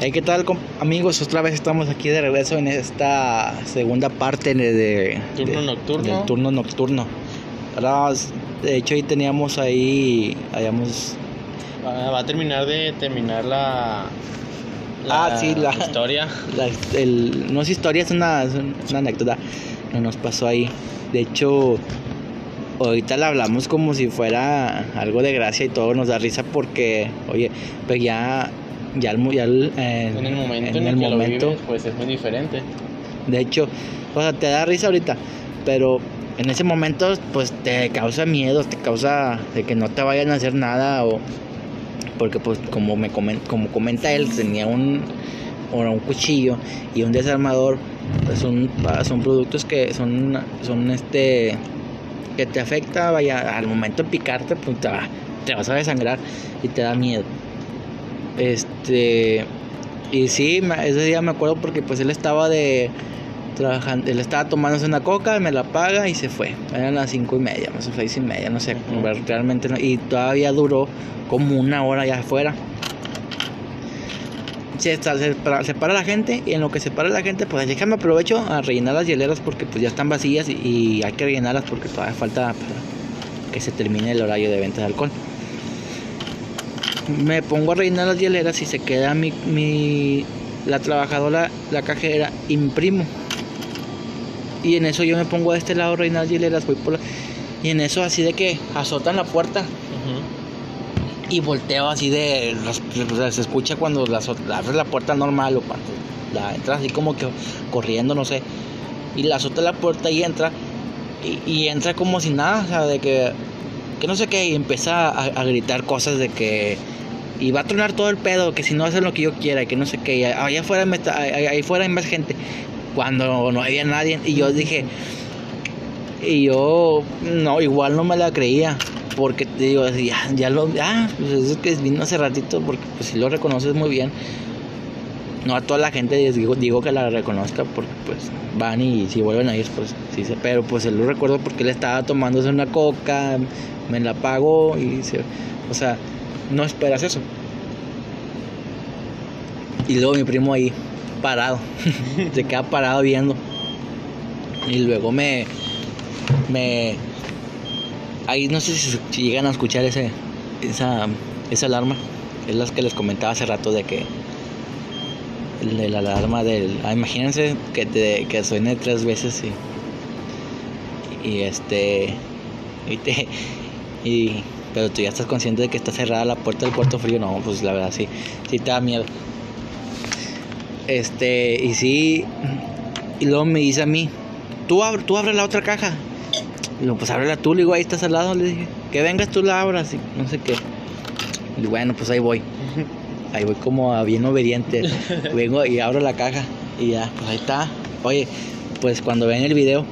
Hey, ¿qué tal amigos? Otra vez estamos aquí de regreso en esta segunda parte de, de- Turno de- nocturno. del turno nocturno. Ahora, de hecho, ahí teníamos ahí, habíamos Va, va a terminar de terminar la, Ah, sí, la- historia. la- el, no es historia, es una, es una anécdota que nos pasó ahí. De hecho, ahorita la hablamos como si fuera algo de gracia y todo nos da risa porque, oye, pues ya, ya, el, ya el, eh, En el momento en en, el, el que momento, lo vives, pues es muy diferente. De hecho, o sea, te da risa ahorita, pero en ese momento, pues te causa miedo, te causa de que no te vayan a hacer nada o porque pues como me comen- como comenta él, tenía un un cuchillo y un desarmador, pues son pa- son productos que son son este que te afecta, vaya, al momento de picarte, pues te, va- te vas a desangrar y te da miedo. Este y sí, ese día me acuerdo porque pues él estaba de trabajando, él estaba tomándose una coca, me la paga y se fue. Eran las cinco y media, más o menos seis y media, no sé, realmente no. Y todavía duró como una hora allá afuera. Se, está- se, para, se para la gente y en lo que se para la gente, pues déjame aprovecho a rellenar las hieleras porque pues ya están vacías y, y hay que rellenarlas porque todavía falta para que se termine el horario de venta de alcohol. Me pongo a rellenar las hieleras y se queda mi, mi la trabajadora, la cajera, imprimo. Y en eso yo me pongo de este lado a rellenar las hieleras, voy por la- y en eso así de que azotan la puerta. Y volteo así de se escucha cuando la, abres la puerta normal o cuando la entras así como que corriendo no sé. Y la azota la puerta y entra y, y entra como si nada o sea de que que no sé qué y empieza a, a gritar cosas de que y va a tronar todo el pedo que si no hacen lo que yo quiera y que no sé qué allá afuera me está- ahí afuera hay más gente cuando no había nadie y yo dije y yo no igual no me la creía porque te digo ya, ya lo ah pues es que vino hace ratito porque pues si lo reconoces muy bien no a toda la gente les digo, digo que la reconozca porque pues van y si vuelven a ir pues sí pero pues él lo recuerdo porque él estaba tomándose una coca me la pagó y se, o sea no esperas eso. Y luego mi primo ahí parado. Se queda parado viendo. Y luego me me ahí no sé si, llegan a escuchar ese esa esa alarma. Es las que les comentaba hace rato de que de la alarma del ah, imagínense que te, que suene tres veces y y este y te y pero tú ya estás consciente de que está cerrada la puerta del puerto frío no pues la verdad sí sí te da miedo este y sí y luego me dice a mí tú abre, tú abre la otra caja y luego, pues ábrela tú, le digo, ahí estás al lado, le dije, que vengas tú la abras, y no sé qué. Y bueno, pues ahí voy. Ahí voy como a bien obediente. Vengo y abro la caja y ya, pues ahí está. Oye, pues cuando ven el video,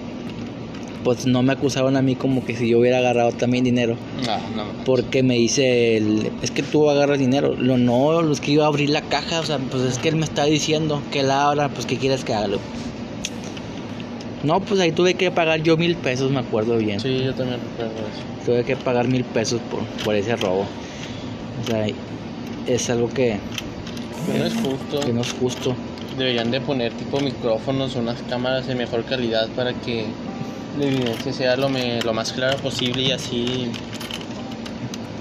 pues no me acusaron a mí como que si yo hubiera agarrado también dinero. No, no. Porque me dice, el, es que tú agarras dinero. Lo no, es que iba a abrir la caja, o sea, pues es que él me está diciendo que la abra, pues que quieres que haga. No, pues ahí tuve que pagar yo mil pesos, me acuerdo bien. Sí, yo también recuerdo eso. Tuve que pagar mil pesos por, por ese robo. O sea, es algo que, Que no es justo. que no es justo. Deberían de poner tipo micrófonos unas cámaras de mejor calidad para que la evidencia sea lo, me- lo más clara posible y así.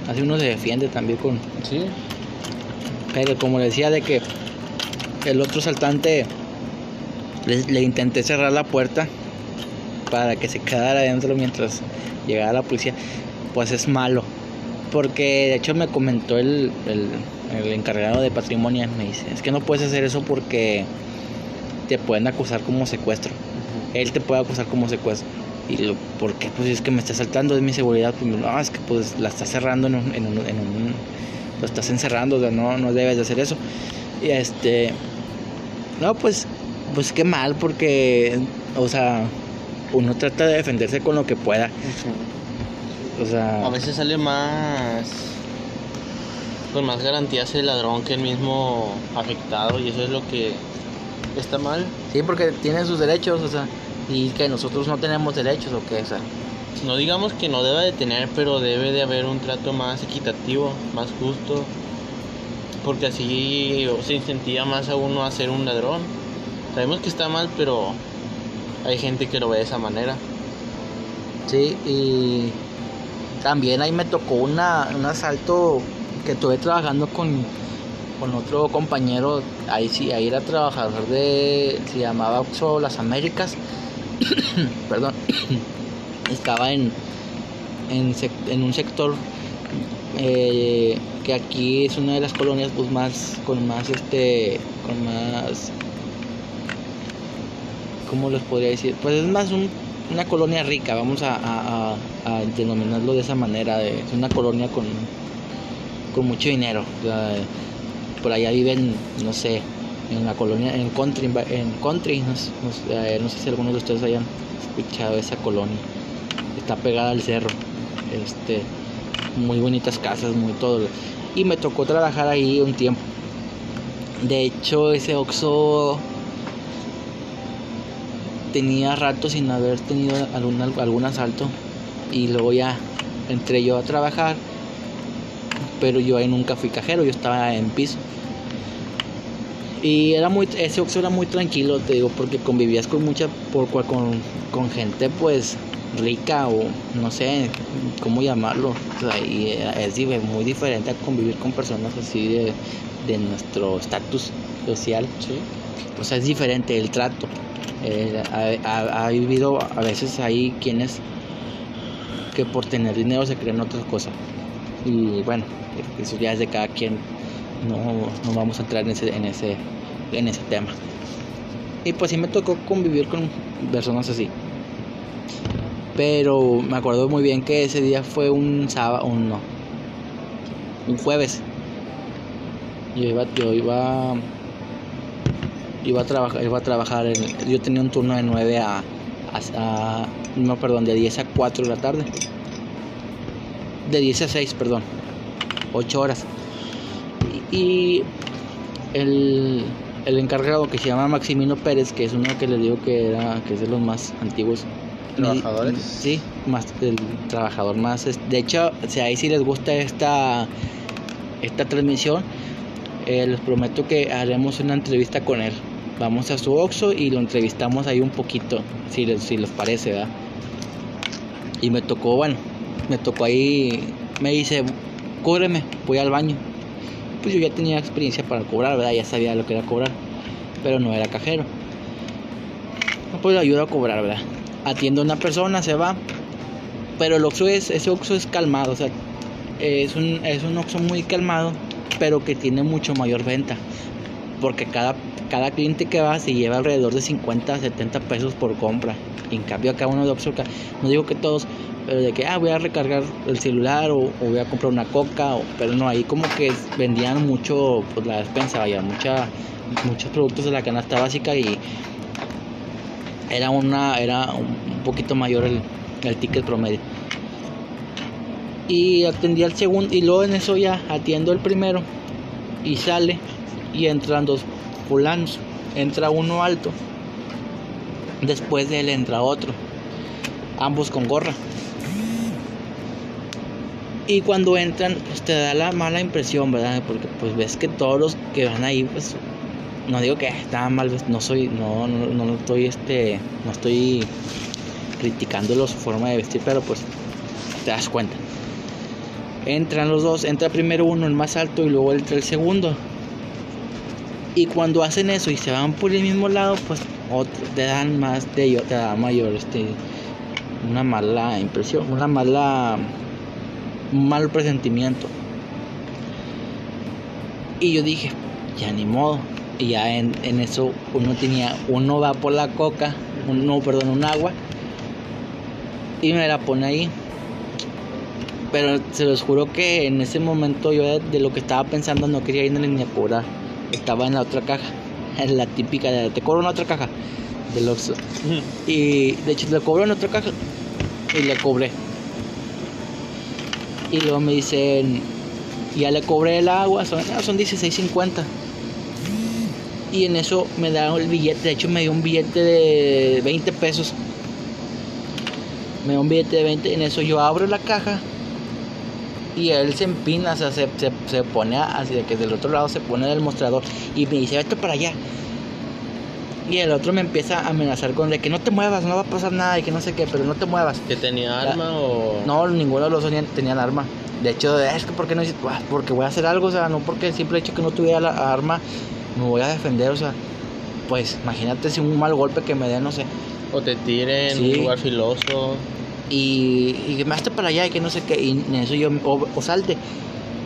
Así uno se defiende también con... Sí. Pero como decía de que el otro saltante le, le intenté cerrar la puerta para que se quedara adentro mientras llegara la policía, pues es malo. Porque de hecho me comentó el, el, el encargado de patrimonio, me dice, es que no puedes hacer eso porque te pueden acusar como secuestro. Él te puede acusar como secuestro. Y lo, ¿por qué? Pues es que me está saltando, es mi seguridad. Pues, no, es que pues la estás cerrando en un, en un, en un- lo estás encerrando, o sea, no, no debes de hacer eso. Y este, no, pues, pues qué mal, porque, o sea, uno trata de defenderse con lo que pueda. O sea, A veces sale más. Con más garantías el ladrón que el mismo afectado y eso es lo que está mal. sí, porque tiene sus derechos, o sea, y que nosotros no tenemos derechos, o qué, o sea, No digamos que no deba de tener, pero debe de haber un trato más equitativo, más justo. porque así se incentiva más a uno a ser un ladrón. Sabemos que está mal, pero hay gente que lo ve de esa manera. Sí, y también ahí me tocó una, un asalto que estuve trabajando con, con otro compañero, ahí sí, ahí era trabajador de, se llamaba Oxo Las Américas, perdón, estaba en, en, un sector eh, que aquí es una de las colonias pues más con más este con más cómo les podría decir pues es más una colonia rica vamos a, denominarlo de esa manera es una colonia con con mucho dinero. Por allá viven no sé en la colonia en country en country no, eh, no sé si algunos de ustedes hayan escuchado esa colonia está pegada al cerro este muy bonitas casas, muy todo. Y me tocó trabajar ahí un tiempo. De hecho, ese Oxxo tenía rato sin haber tenido algún, algún asalto. Y luego ya entré yo a trabajar. Pero yo ahí nunca fui cajero, yo estaba en piso. Y era muy, ese Oxxo era muy tranquilo, te digo, porque convivías con mucha, por, con, con gente pues rica o no sé cómo llamarlo. es muy diferente a convivir con personas así de, nuestro estatus social. O sea, es diferente el trato. Eh, ha, vivido a veces hay quienes que por tener dinero se creen otras cosas. Y bueno, eso ya es de cada quien. No, no vamos a entrar en ese, en ese, en ese tema. Y pues sí me tocó convivir con personas así. Pero me acuerdo muy bien que ese día fue un sábado, un no, un jueves. Yo iba, yo iba, iba a trabajar, iba a trabajar yo tenía un turno de 9 a, no, perdón, de 10 a 4 de la tarde. De 10 a 6, perdón. 8 horas. Y, el, el encargado que se llama Maximino Pérez, que es uno que le digo que era que es de los más antiguos trabajadores. Sí, más el trabajador más. De hecho, si ahí sí les gusta esta, esta transmisión, eh, les prometo que haremos una entrevista con él. Vamos a su Oxxo y lo entrevistamos ahí un poquito, si les, si les parece, ¿verdad? Y me tocó, bueno, me tocó ahí, me dice, cúbreme, voy al baño. Pues yo ya tenía experiencia para cobrar, ¿verdad? Ya sabía lo que era cobrar, pero no era cajero. Pues ayuda a cobrar, ¿verdad? atiende a una persona, se va. Pero el Oxxo es, ese Oxxo es calmado, o sea, es un, es un Oxxo muy calmado, pero que tiene mucho mayor venta. Porque cada, cada cliente que va se lleva alrededor de 50 70 pesos por compra. en cambio acá uno de Oxxo, no digo que todos, pero de que ah, voy a recargar el celular o, voy a comprar una coca, pero no, ahí como que vendían mucho pues, la despensa, vaya, mucha, muchos productos de la canasta básica y era una era un poquito mayor el, el ticket promedio. Y atendí al segundo y luego en eso ya atiendo el primero y sale y entran dos fulanos. Entra uno alto después de él entra otro ambos con gorra y cuando entran pues te da la mala impresión verdad porque pues ves que todos los que van ahí pues no digo que está mal, no soy, no, no, no estoy este, no estoy criticando su forma de vestir, pero pues te das cuenta. Entran los dos, entra primero uno, el más alto, y luego entra el segundo. Y cuando hacen eso y se van por el mismo lado, pues te dan más de ellos, te da mayor este una mala impresión, una mala mal presentimiento. Y yo dije, ya ni modo, y ya en, eso uno tenía, uno va por la coca, no, perdón, un agua, y me la pone ahí. Pero se los juro que en ese momento yo de lo que estaba pensando no quería irme ni a cobrar. Estaba en la otra caja, en la típica de te cobro en otra caja del Oxxo. Y de hecho le cobro en otra caja y le cobré. Y luego me dicen, ya le cobré el agua, son, son 16.50 y en eso me da el billete, de hecho me dio un billete de 20 pesos. Me dio un billete de 20, en eso yo abro la caja Y él se empina, o sea, se, se, se pone así de que del otro lado se pone del mostrador y me dice, vete para allá. Y el otro me empieza a amenazar con de que no te muevas, no va a pasar nada y que no sé qué, pero no te muevas. ¿Que tenía arma o...? No, ninguno de los dos tenían, arma. De hecho, es que ¿por qué no dices? "Ah, Porque voy a hacer algo, o sea, no porque el simple hecho que no tuviera la arma me voy a defender, o sea, pues imagínate si un mal golpe que me dé, no sé. O te tiren en Sí. un lugar filoso. Y, y que me hazte para allá y que no sé qué, y en eso yo, o, o salte.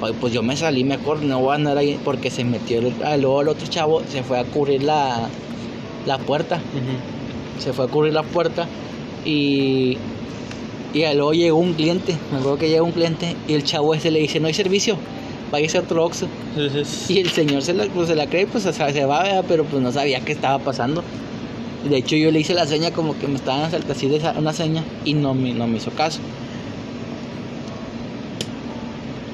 Ay, pues yo me salí mejor, no voy a andar ahí porque se metió, el, ah, luego el otro chavo se fue a cubrir la, la puerta. se fue a cubrir la puerta y, y luego llegó un cliente, me acuerdo que llegó un cliente y el chavo ese le dice, no hay servicio, váyase a otro Oxxo. Y el señor se la, pues, se la cree, pues o sea, se va, ¿verdad? pero pues no sabía qué estaba pasando. De hecho yo le hice la seña como que me estaban asaltando así de esa- una seña y no me, no me hizo caso.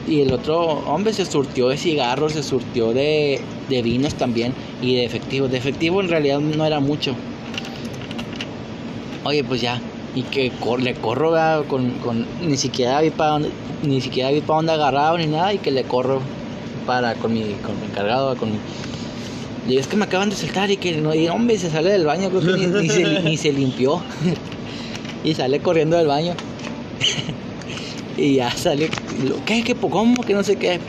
Y el otro hombre se surtió de cigarros, se surtió de, de vinos también y de efectivo. De efectivo en realidad no era mucho. Oye, pues ya. Y que le corro con, con ni siquiera vi para dónde, ni siquiera vi para dónde agarraba ni nada y que le corro para con mi, con mi encargado, con mi, le digo, es que me acaban de saltar y que no, y hombre, se sale del baño, creo que ni se, ni se limpió. y sale corriendo del baño. y ya sale, y lo, ¿qué? ¿Qué? ¿Cómo? Que no sé qué.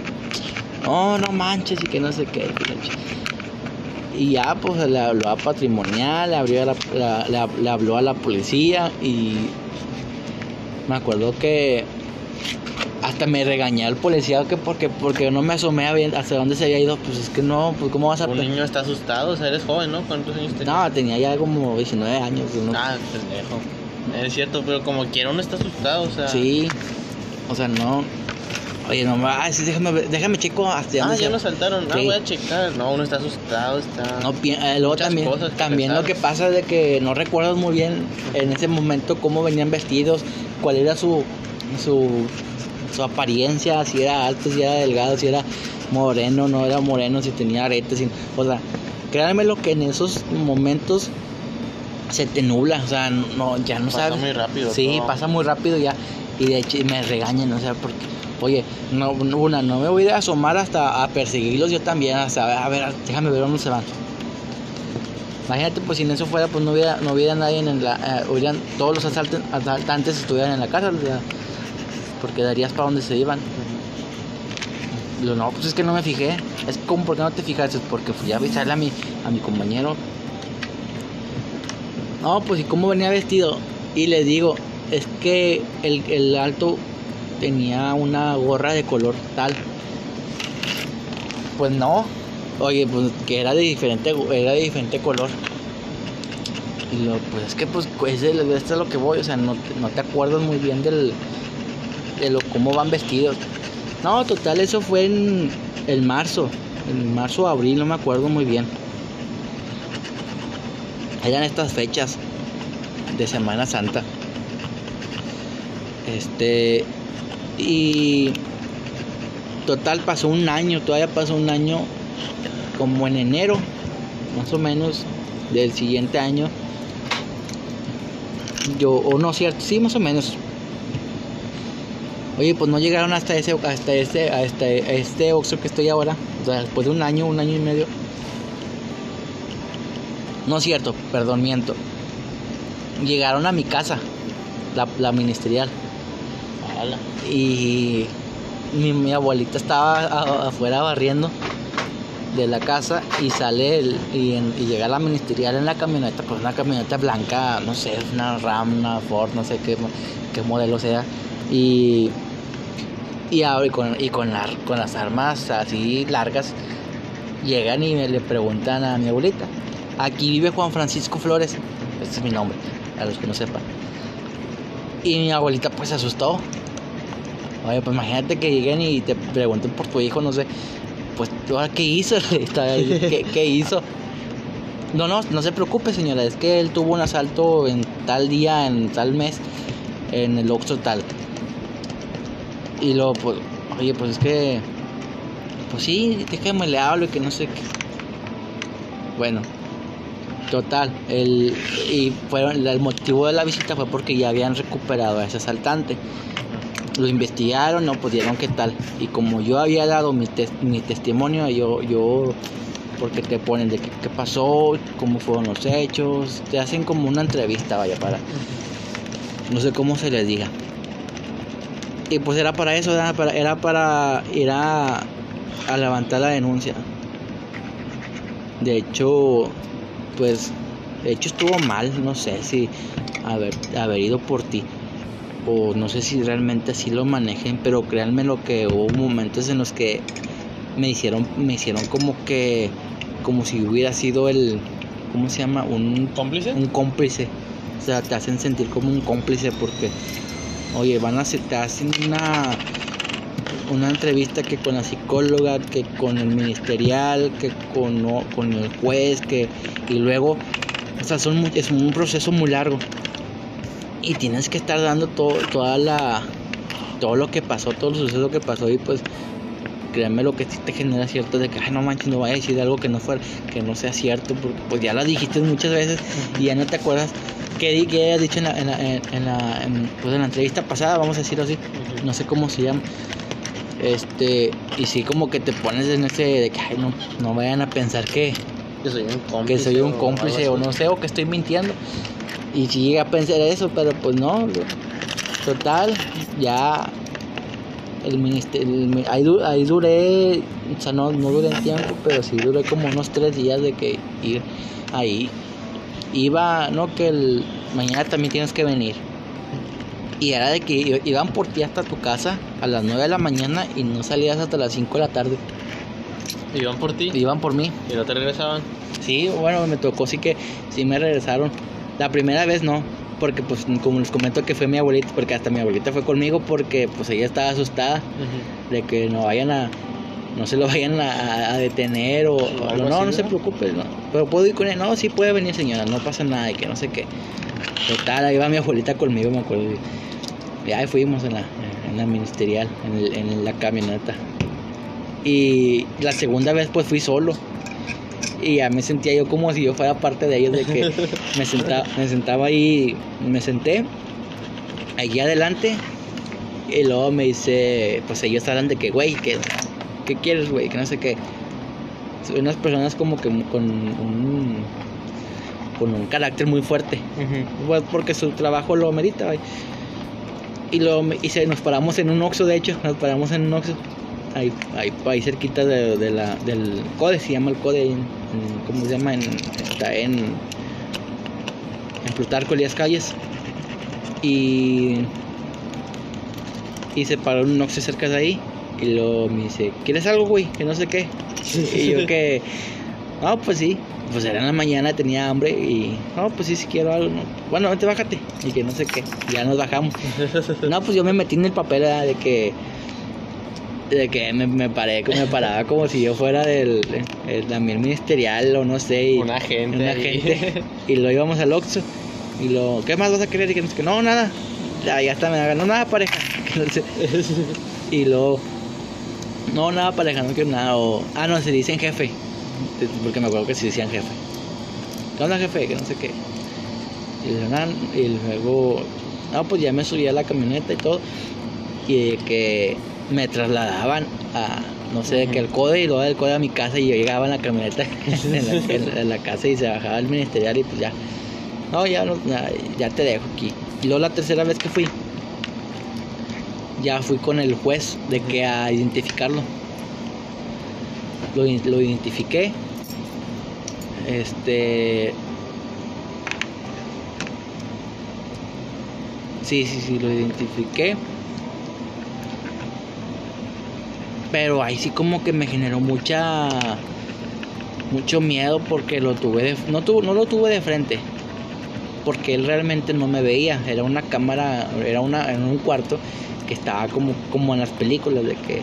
No, no manches y que no sé qué. que Y ya, pues le habló a patrimonial, le, abrió a la, la- la- le habló a la policía y me acuerdo que hasta me regañé al policía que porque porque no me asomé a ver hasta dónde se había ido. Pues es que no, pues cómo vas a... un niño está asustado, o sea, eres joven, ¿no? ¿Cuántos años tenías? No, tenía ya como 19 años. ¿no? Ah, pendejo. Es cierto, pero como quiera uno está asustado, o sea... Sí, o sea, no. Oye, no, sí, déjame, déjame checo hasta Ah, ya nos saltaron. Ah, Sí. voy a checar. No, uno está asustado, está... No, eh, luego también, también lo que pasa es de que no recuerdas muy bien en ese momento cómo venían vestidos, cuál era su, su, su apariencia, si era alto, si era delgado, si era moreno, no era moreno, si tenía aretes, si- o sea, créanme lo que en esos momentos se te nubla, o sea, no, ya no Pasa sabes. muy rápido Sí, todo. pasa muy rápido ya, y de hecho me regañan, o sea, porque, oye, no, una, no me voy a asomar hasta a perseguirlos yo también, hasta, a ver, déjame ver dónde se van. Imagínate, pues si en eso fuera, pues no hubiera, no hubiera nadie en la, eh, todos los asaltantes estuvieran en la casa, o sea, porque darías para donde se iban. Lo no, pues es que no me fijé. Es como, ¿por qué no te fijaste? Porque fui a avisarle a mi, a mi compañero. No, pues y cómo venía vestido. Y le digo, es que el, el alto tenía una gorra de color tal. Pues no. Oye, pues que era de diferente, era de diferente color. Y lo, pues es que pues ese, esto es lo que voy, o sea, no, te- no te acuerdas muy bien del, de lo cómo van vestidos. No, total, eso fue en el marzo, en marzo o abril, no me acuerdo muy bien. Eran estas fechas de Semana Santa. Este y total pasó un año, todavía pasó un año como en enero, más o menos del siguiente año. Yo, o no cierto, sí, más o menos. Oye, pues no llegaron hasta ese, hasta este, hasta este Oxxo que estoy ahora. O sea, después de un año, un año y medio. No es cierto, perdón, miento. Llegaron a mi casa, la ministerial. Y mi, abuelita estaba afuera barriendo de la casa y sale el, y, y llega la ministerial en la camioneta, pues una camioneta blanca, no sé, una Ram, una Ford, no sé qué, qué modelo sea. Y, y, abre con, y con, la- con las armas así largas, llegan y me le preguntan a mi abuelita, aquí vive Juan Francisco Flores, ese es mi nombre, a los que no sepan. Y mi abuelita pues se asustó. Oye, pues imagínate que lleguen y te pregunten por tu hijo, no sé. Pues, ¿ahora ¿qué hizo? ¿Qué, qué hizo? No, no, no se preocupe, señora. Es que él tuvo un asalto en tal día, en tal mes, en el Oxxo tal. Y luego, pues, oye, pues es que. Pues sí, déjame le hablo y que no sé qué. Bueno, total. El, y fueron, el motivo de la visita fue porque ya habían recuperado a ese asaltante. Lo investigaron, no pudieron qué tal. Y como yo había dado mi, mi testimonio, yo, yo, porque te ponen de qué, pasó, cómo fueron los hechos, te hacen como una entrevista, vaya, para, no sé cómo se les diga. Y pues era para eso, era para, era para ir a, a levantar la denuncia. De hecho, pues, de hecho estuvo mal, no sé si haber, haber ido por ti o no sé si realmente así lo manejen, pero créanme lo que hubo momentos en los que me hicieron me hicieron como que como si hubiera sido el ¿cómo se llama? un cómplice. Un cómplice. O sea, te hacen sentir como un cómplice porque oye, van a hacer, te hacen una una entrevista que con la psicóloga, que con el ministerial, que con, con el juez, que y luego o sea, son es un proceso muy largo y tienes que estar dando todo, toda la, todo lo que pasó, todo el suceso que pasó y pues créanme lo que te genera cierto de que ay no manches no vaya a decir algo que no fuera que no sea cierto porque pues ya lo dijiste muchas veces y ya no te acuerdas qué, qué hayas dicho en la, en la, en, la, pues en la entrevista pasada vamos a decirlo así no sé cómo se llama. Este y sí como que te pones en ese de que ay no no vayan a pensar que que soy un cómplice, que soy un cómplice o, o no sé o que estoy mintiendo y si llega a pensar eso, pero pues no. Total, ya el ministerio, ahí, ahí, duré, o sea, no, no duré tiempo, pero sí duré como unos tres días de que ir ahí. Iba, no, que el, mañana también tienes que venir. Y era de que iban por ti hasta tu casa a las 9 de la mañana y no salías hasta las 5 de la tarde. ¿Iban por ti? Iban por mí. ¿Y no te regresaban? Sí, bueno, me tocó, sí que sí me regresaron. La primera vez no, porque pues como les comento que fue mi abuelita, porque hasta mi abuelita fue conmigo porque pues ella estaba asustada de que no vayan a, no se lo vayan a, detener o, no, no, se preocupe, no, pero puedo ir con él, no, sí puede venir señora, no pasa nada y que no sé qué. Total, ahí va mi abuelita conmigo, me acuerdo. Y ahí fuimos en la, en la ministerial, en, en la camioneta. Y la segunda vez pues fui solo y ya me sentía yo como si yo fuera parte de ellos, de que me sentaba, me sentaba ahí, me senté allí adelante y luego me dice, pues ellos hablan de que, güey, ¿qué, ¿qué quieres, güey? Que no sé qué. Son unas personas como que con un, con un carácter muy fuerte, pues porque su trabajo lo merita, güey. Y, luego, y se, nos paramos en un oxo, de hecho, nos paramos en un oxo ahí, ahí, ahí cerquita de, de, la, del CODE, se llama el CODE, ¿cómo se llama? En, está en, en Plutarco, Elías Calles. Y, y se paró un Oxxo cerca de ahí. Y luego me dice, ¿quieres algo, güey? Que no sé qué. y yo que, no, pues sí. Pues era en la mañana, tenía hambre y, no, pues sí, si quiero algo. Bueno, vente, bájate. Y que no sé qué. Ya nos bajamos. no, pues yo me metí en el papel de que de que me, me paré, me paraba como si yo fuera del también ministerial o no sé. Y, un agente. Un agente. y lo íbamos al Oxxo. Y lo, ¿qué más vas a querer? Y que no, no nada. Ya, ya está, me ganó nada pareja. y luego, no, nada pareja, no quiero nada. O, ah, no, se dicen jefe. Porque me acuerdo que se decían jefe. ¿Qué onda, jefe? Que no sé qué. Y, y luego, no, pues ya me subí a la camioneta y todo. Y que me trasladaban a, no sé, que el CODE y luego del CODE a mi casa y yo llegaba en la camioneta en, la, casa y se bajaba el ministerial y pues ya, no, ya, no, ya, te dejo aquí. Y luego la tercera vez que fui, ya fui con el juez de que a identificarlo. Lo, lo identifiqué. Este. Sí, sí, sí, lo identifiqué. Pero ahí sí como que me generó mucha mucho miedo porque lo tuve de, no no lo tuve de frente. Porque él realmente no me veía, era una cámara, era una en un cuarto que estaba como como en las películas de que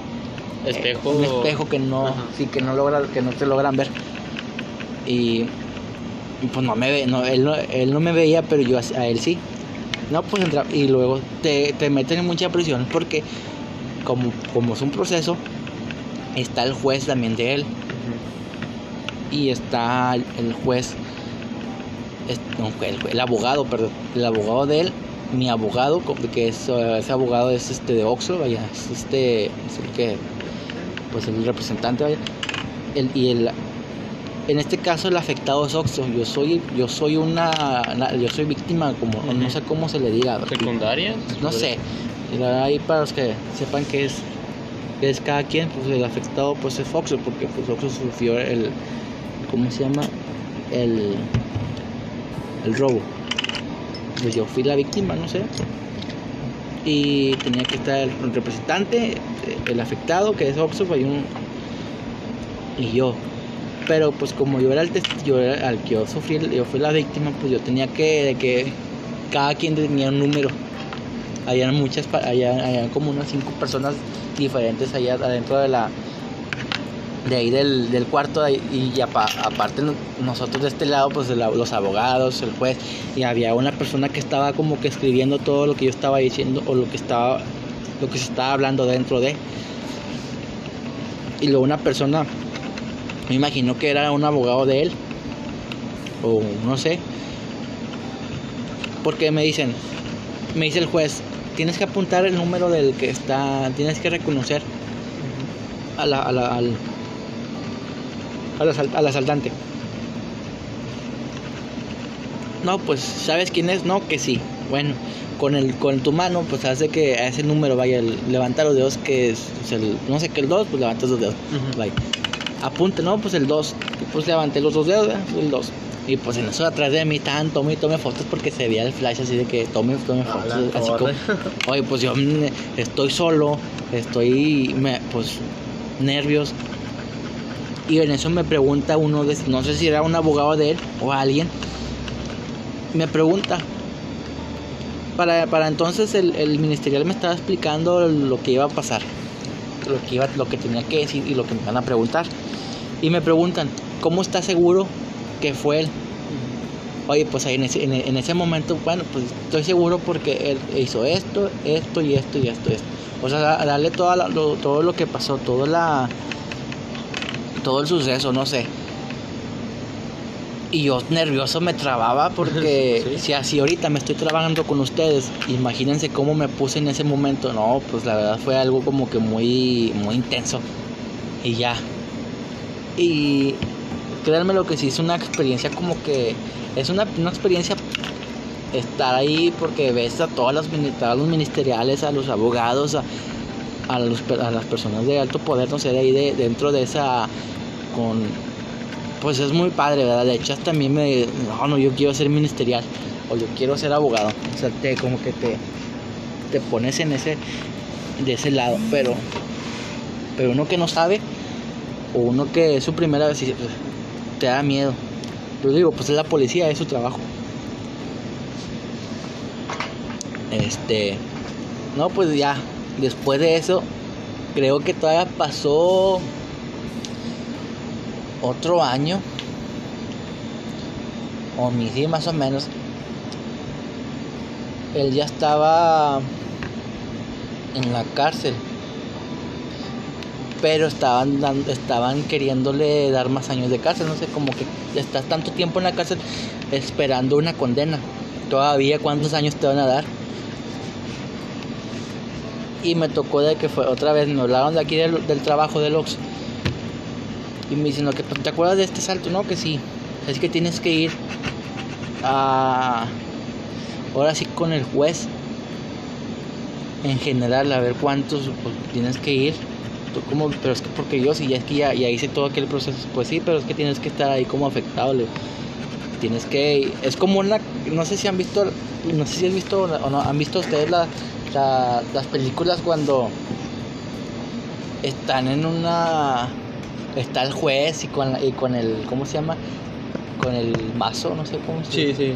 espejo un espejo que no sí que no logra que no te logran ver. Y pues no me ve, no, él, no, él no me veía, pero yo a, él sí. No, pues entra, y luego te, te meten en mucha presión porque como, como es un proceso, está el juez también de él. Y está el juez, el, abogado, perdón, el abogado de él mi abogado, que es, eh, ese abogado es este de Oxford, vaya, es este, es el que, pues el representante, vaya, el, y el, en este caso el afectado es Oxford, yo soy, yo soy una, na- yo soy víctima, como, no sé cómo se le diga, ¿Secundaria? no sé, ahí para los que sepan que es, que es cada quien, pues el afectado pues es Oxford, porque pues Oxford sufrió el, ¿cómo se llama? El, el robo. Pues yo fui la víctima, no sé. Y tenía que estar el representante, el afectado, que es Oxford, hay un, y yo. Pero pues como yo era el yo al que yo sufrí, yo fui la víctima, pues yo tenía que, de que cada quien tenía un número. Habían muchas, habían, habían como unas cinco personas diferentes allá adentro de la, de ahí del, del cuarto ahí, y aparte no- nosotros de este lado pues de los abogados el juez y había una persona que estaba como que escribiendo todo lo que yo estaba diciendo o lo que estaba lo que se estaba hablando dentro de y luego una persona me imagino que era un abogado de él o no sé porque me dicen me dice el juez tienes que apuntar el número del que está tienes que reconocer a la, a la- al, al, al asaltante. No, pues, ¿sabes quién es? No, que sí. Bueno, con el con tu mano, pues hace que a ese número vaya, el- levanta los dedos, que es, pues, el, no sé qué el 2, pues levantas los dedos. Vaya. Apunte, no, pues el 2. Y pues levanté los dos dedos, el 2. Y pues en eso atrás de mí estaban, tome y tome fotos porque se veía el flash así de que tome, tome A fotos. Así como. Oye, pues yo estoy solo, estoy, me, pues, nervios. Y en eso me pregunta uno, de, no sé si era un abogado de él o alguien, me pregunta. Para, para entonces el, el ministerial me estaba explicando lo que iba a pasar, lo que, iba, lo que tenía que decir y lo que me van a preguntar. Y me preguntan, ¿cómo está seguro que fue él? Oye, pues ahí en ese, en, en ese momento, bueno, pues estoy seguro porque él hizo esto, esto y esto y esto, esto. O sea, da- darle toda la- lo, todo lo que pasó, todo la, todo el suceso, no sé. Y yo nervioso me trababa porque Sí. si así ahorita me estoy trabajando con ustedes, imagínense cómo me puse en ese momento. No, pues la verdad fue algo como que muy, muy intenso. Y ya. Y créanme lo que sí es una experiencia como que es una, una experiencia estar ahí porque ves a a los ministeriales, a los abogados, a, a, los las personas de alto poder, no sé, ahí de, dentro de esa con pues es muy padre, ¿verdad? De hecho hasta a mí me no, no, yo quiero ser ministerial o yo quiero ser abogado. O sea, te como que te te pones en ese de ese lado, pero pero uno que no sabe o uno que es su primera vez pues, te da miedo. Pero digo, pues es la policía, es su trabajo. Este, no, pues ya, después de eso, creo que todavía pasó otro año, o mi sí, más o menos. Él ya estaba en la cárcel, pero estaban dando, estaban queriéndole dar más años de cárcel, no sé, como que estás tanto tiempo en la cárcel esperando una condena. Todavía cuántos años te van a dar. Y me tocó de que fue otra vez, me hablaron de aquí del, trabajo del Ox. Y me dicen, "No, que, ¿te acuerdas de este salto? No, que sí. Es que tienes que ir a... Ahora sí con el juez. En general, a ver cuántos pues, tienes que ir. Tú como, pero es que porque yo, si ya es que ya, ya hice todo aquel proceso, pues sí, pero es que tienes que estar ahí como afectado. le- Tienes que... Es como una... No sé si han visto... No sé si han visto o no. ¿Han visto ustedes la, la- las películas cuando están en una... Está el juez y con, la- y con el... ¿Cómo se llama? Con el mazo, no sé cómo se Sí, sí.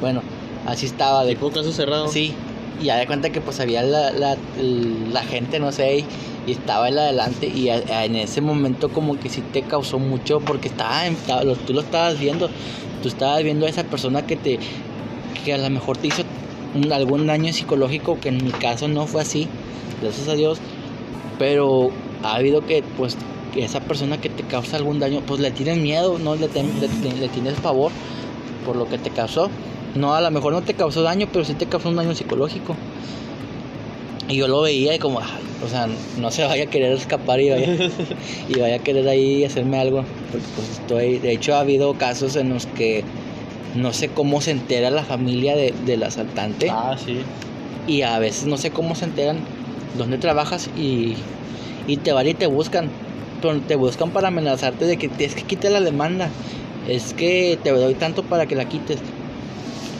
Bueno, así estaba de... Tipo caso cerrado. Sí, y ya de cuenta que pues había la, la, gente, no sé, y, estaba él adelante y en ese momento como que sí te causó mucho porque tú lo estabas viendo, tú estabas viendo a esa persona que te, que a lo mejor te hizo algún daño psicológico, que en mi caso no fue así, gracias a Dios, pero ha habido que pues esa persona que te causa algún daño, pues le tienes miedo, no le- le tienes pavor por lo que te causó. No, a lo mejor no te causó daño, pero sí te causó un daño psicológico. Y yo lo veía y como, "Ay, o sea, no se vaya a querer escapar y vaya, y vaya a querer ahí hacerme algo. Porque pues estoy, de hecho ha habido casos en los que no sé cómo se entera la familia de, del asaltante. Ah, sí. Y a veces no sé cómo se enteran dónde trabajas y, y te van y te buscan. Pero te buscan para amenazarte de que tienes que quitar la demanda. Es que te doy tanto para que la quites.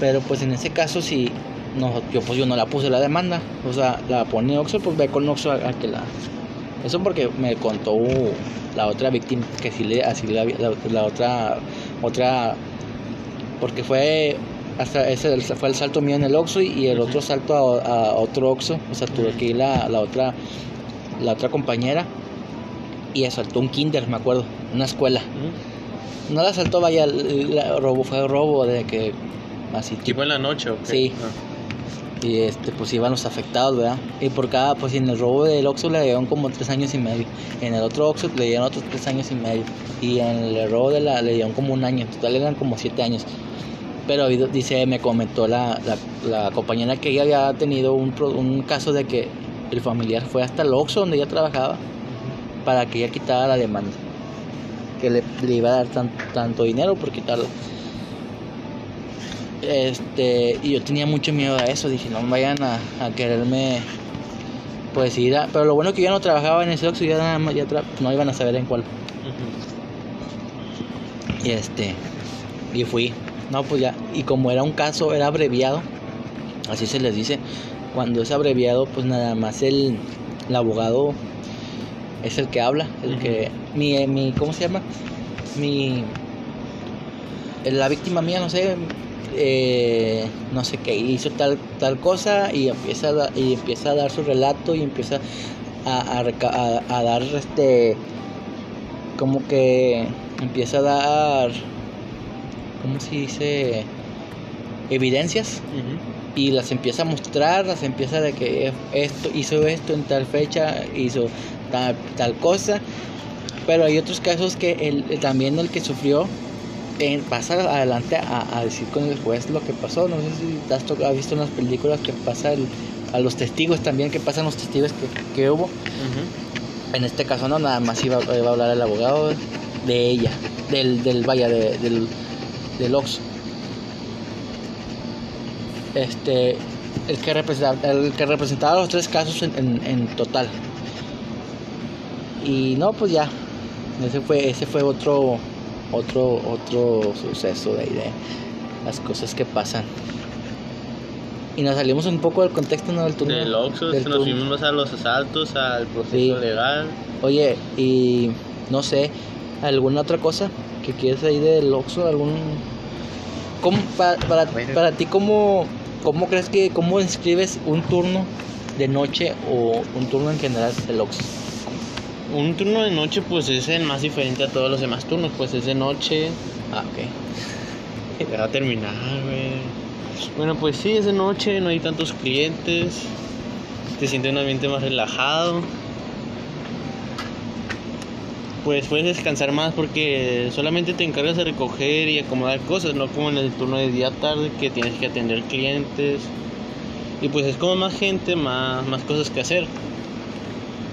Pero pues en ese caso si no, yo pues yo no la puse la demanda. O sea, la pone Oxxo, pues ve con Oxxo a, a que la... Eso porque me contó la otra víctima que sí le así la, la, la otra otra porque fue hasta ese fue el salto mío en el Oxxo y, el otro salto a, a otro Oxxo, o sea, tuve que ir la, la otra la otra compañera y asaltó un kinder, me acuerdo, una escuela. No la asaltó, vaya, la, robo, fue robo de que así ¿Tipo en la noche o qué? Sí. Ah. y este pues iban los afectados, ¿verdad? Y por cada, pues en el robo del Oxxo le dieron como tres años y medio. En el otro Oxxo le dieron otros tres años y medio. Y en el robo de la le dieron como un año. En total eran como siete años. Pero dice, me comentó la, la, la compañera que ella había tenido un, un caso de que el familiar fue hasta el Oxxo donde ella trabajaba para que ella quitara la demanda. Que le, le iba a dar tan- tanto dinero por quitarla. Este, y yo tenía mucho miedo a eso, dije, no vayan a, a quererme pues ir a, pero lo bueno que yo no trabajaba en ese Oxxo, ya nada más ya tra- no iban a saber en cuál. Y este, y fui. No, pues ya, y como era un caso, era abreviado, así se les dice, cuando es abreviado, pues nada más el, el abogado es el que habla, el que, mi, mi, ¿cómo se llama? Mi, la víctima mía, no sé, eh, no sé qué, hizo tal, tal cosa y empieza, a, y empieza a dar su relato y empieza a, dar este, como que empieza a dar, ¿cómo se dice? Evidencias y las empieza a mostrar, las empieza de que esto hizo esto en tal fecha, hizo tal, tal cosa, pero hay otros casos que el- también el que sufrió eh, pasa adelante a, a decir con el juez lo que pasó, no sé si has, to- has visto en las películas que pasa el- a los testigos también, que pasan los testigos que, que hubo, en este caso no, nada más iba, iba a hablar el abogado de ella, del, del vaya, de- del, del. Este, el que representaba, el que representaba los tres casos en, en, en total. Y no, pues ya, ese fue, ese fue otro, otro, otro suceso de ahí, de las cosas que pasan. Y nos salimos un poco del contexto, ¿no? Del turno. Del Oxxo del nos turno. fuimos más a los asaltos, al proceso Sí. legal. Oye, y no sé, ¿alguna otra cosa que quieres ahí del Oxxo? ¿Algún... ¿Cómo, para, para, para ti, ¿cómo, ¿cómo crees que, cómo describes un turno de noche o un turno en general del Oxxo? Un turno de noche pues es el más diferente a todos los demás turnos, pues es de noche, Ah, ok. ya va a terminar, güey. Bueno, pues sí, es de noche, no hay tantos clientes, te sientes un ambiente más relajado. Pues puedes descansar más porque solamente te encargas de recoger y acomodar cosas, no como en el turno de día tarde que tienes que atender clientes. Y pues es como más gente, más, más cosas que hacer.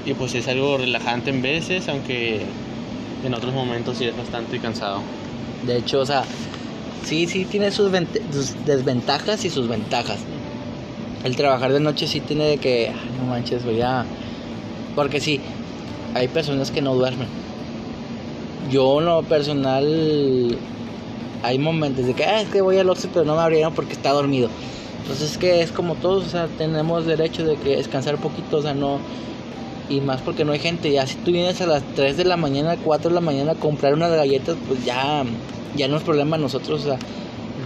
Y pues es algo relajante en veces, aunque en otros momentos sí es bastante cansado. De hecho, o sea, sí, sí tiene sus, sus desventajas y sus ventajas. El trabajar de noche sí tiene de que, "Ay, no manches, voy a... Porque sí, hay personas que no duermen. Yo en lo personal, hay momentos de que, ah, es que voy al Oxxo pero no me abrieron porque está dormido. Entonces es que es como todos, o sea, tenemos derecho de que descansar poquito, o sea, no... Y más porque no hay gente, ya si tú vienes a las 3 de la mañana, 4 de la mañana a comprar unas galletas, pues ya, ya no es problema nosotros, o sea,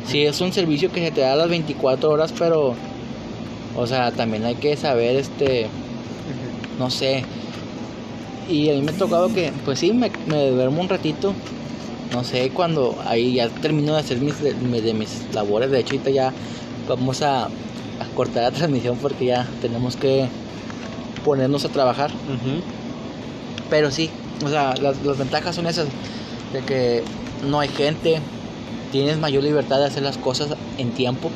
sí es un servicio que se te da a las 24 horas, pero, o sea, también hay que saber, este, no sé. Y a mí me ha tocado que, pues sí, me, me duermo un ratito. No sé, cuando ahí ya termino de hacer mis, de, de mis labores. De hecho, ahorita ya vamos a, a cortar la transmisión porque ya tenemos que ponernos a trabajar. Pero sí, o sea, las, las ventajas son esas. De que no hay gente. tienes mayor libertad de hacer las cosas en tiempo,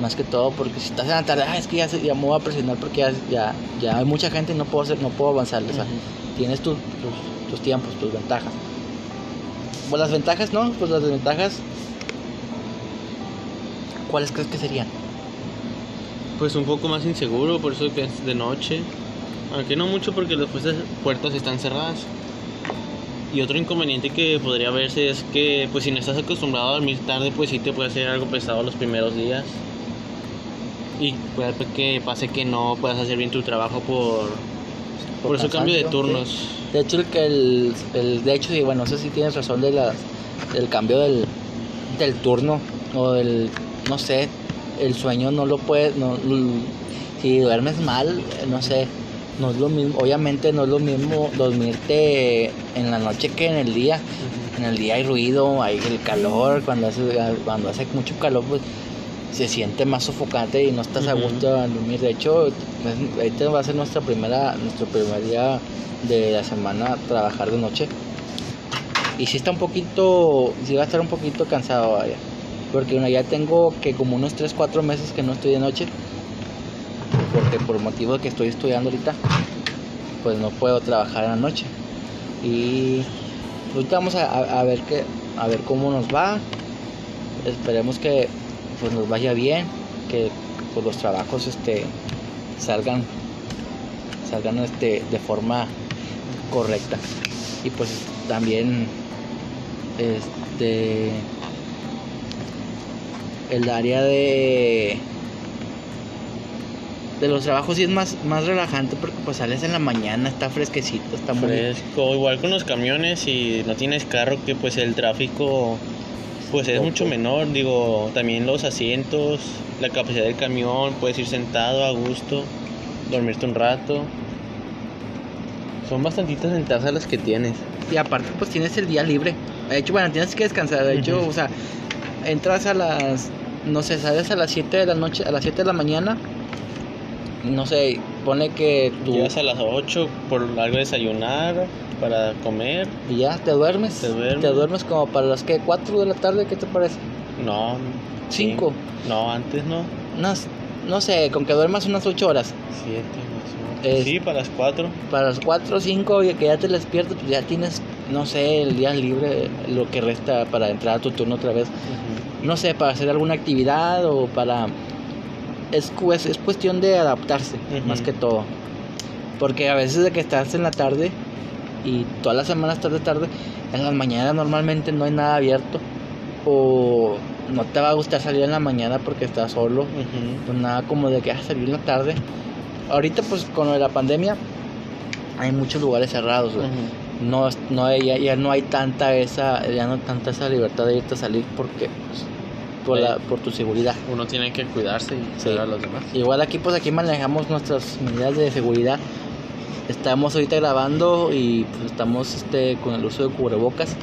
más que todo, porque si estás en la tarde, ah, es que ya, se- ya me voy a presionar porque ya, ya, ya hay mucha gente y no puedo, hacer, no puedo avanzar. O sea, tienes tus, tus, tus tiempos, tus ventajas. Pues las ventajas, ¿no? Pues las desventajas, ¿cuáles crees que serían? Pues un poco más inseguro, por eso que es de noche. Aunque no mucho porque las puertas- puertas están cerradas. Y otro inconveniente que podría verse es que pues si no estás acostumbrado a dormir tarde, pues sí te puede hacer algo pesado los primeros días. Y puede que pase que no puedas hacer bien tu trabajo por, por, ese cambio de turnos. sí. De hecho, el que el, el- de hecho, sí, bueno, no sé si tienes razón de la, del cambio del, del turno o del, no sé, el sueño no lo puedes, no, si duermes mal, no sé, no es lo mismo, obviamente no es lo mismo dormirte en la noche que en el día. En el día hay ruido, hay el calor, cuando hace, cuando hace mucho calor, pues se siente más sofocante y no estás a gusto al dormir. De hecho, es- ahorita va a ser nuestra primera, nuestro primer día de la semana trabajar de noche. Y sí está un poquito, sí va a estar un poquito cansado, vaya. Porque bueno, ya tengo que como unos 3, 4 meses que no estoy de noche. Porque por motivo que estoy estudiando ahorita, pues no puedo trabajar en la noche. Y ahorita vamos a, a- a ver qué, a ver cómo nos va. Esperemos que pues nos vaya bien, que pues, los trabajos este salgan salgan este de forma correcta. Y pues también este el área de de los trabajos sí es más más relajante porque pues sales en la mañana, está fresquecito, está muy Fresco, igual con los camiones, si no tienes carro, que pues el tráfico pues es mucho menor, digo, también los asientos, la capacidad del camión, puedes ir sentado a gusto, dormirte un rato. Son bastantitas ventajas las que tienes. Y aparte, pues tienes el día libre. De hecho, bueno, tienes que descansar. De hecho, o sea, entras a las. No sé, sales a las 7 de la noche, a las 7 de la mañana. No sé, pone que tú. Llegas a las 8 por algo de desayunar, para comer. Y ya te duermes. Te duermes. Te duermes como para las que 4 de la tarde, ¿qué te parece? No. sí. Cinco. No, antes no. No, no sé, con que duermas unas 8 horas. 7 máximo. Es- Sí, para las 4. Para las 4 o 5 y que ya te despiertas, pues ya tienes, no sé, el día libre, lo que resta para entrar a tu turno otra vez. no sé, para hacer alguna actividad o para... Es, es, es cuestión de adaptarse, más que todo. Porque a veces de que estás en la tarde y todas las semanas tarde tarde, en las mañanas normalmente no hay nada abierto. O no te va a gustar salir en la mañana porque estás solo. Pues nada como de que vas a salir en la tarde. Ahorita pues con lo de la pandemia hay muchos lugares cerrados. No, no ya, ya no hay tanta esa, ya no tanta esa libertad de irte a salir porque pues, por, la, Sí. por tu seguridad. Uno tiene que cuidarse y Sí. cuidar a los demás. Igual aquí pues aquí manejamos nuestras medidas de seguridad. Estamos ahorita grabando y pues estamos este con el uso de cubrebocas.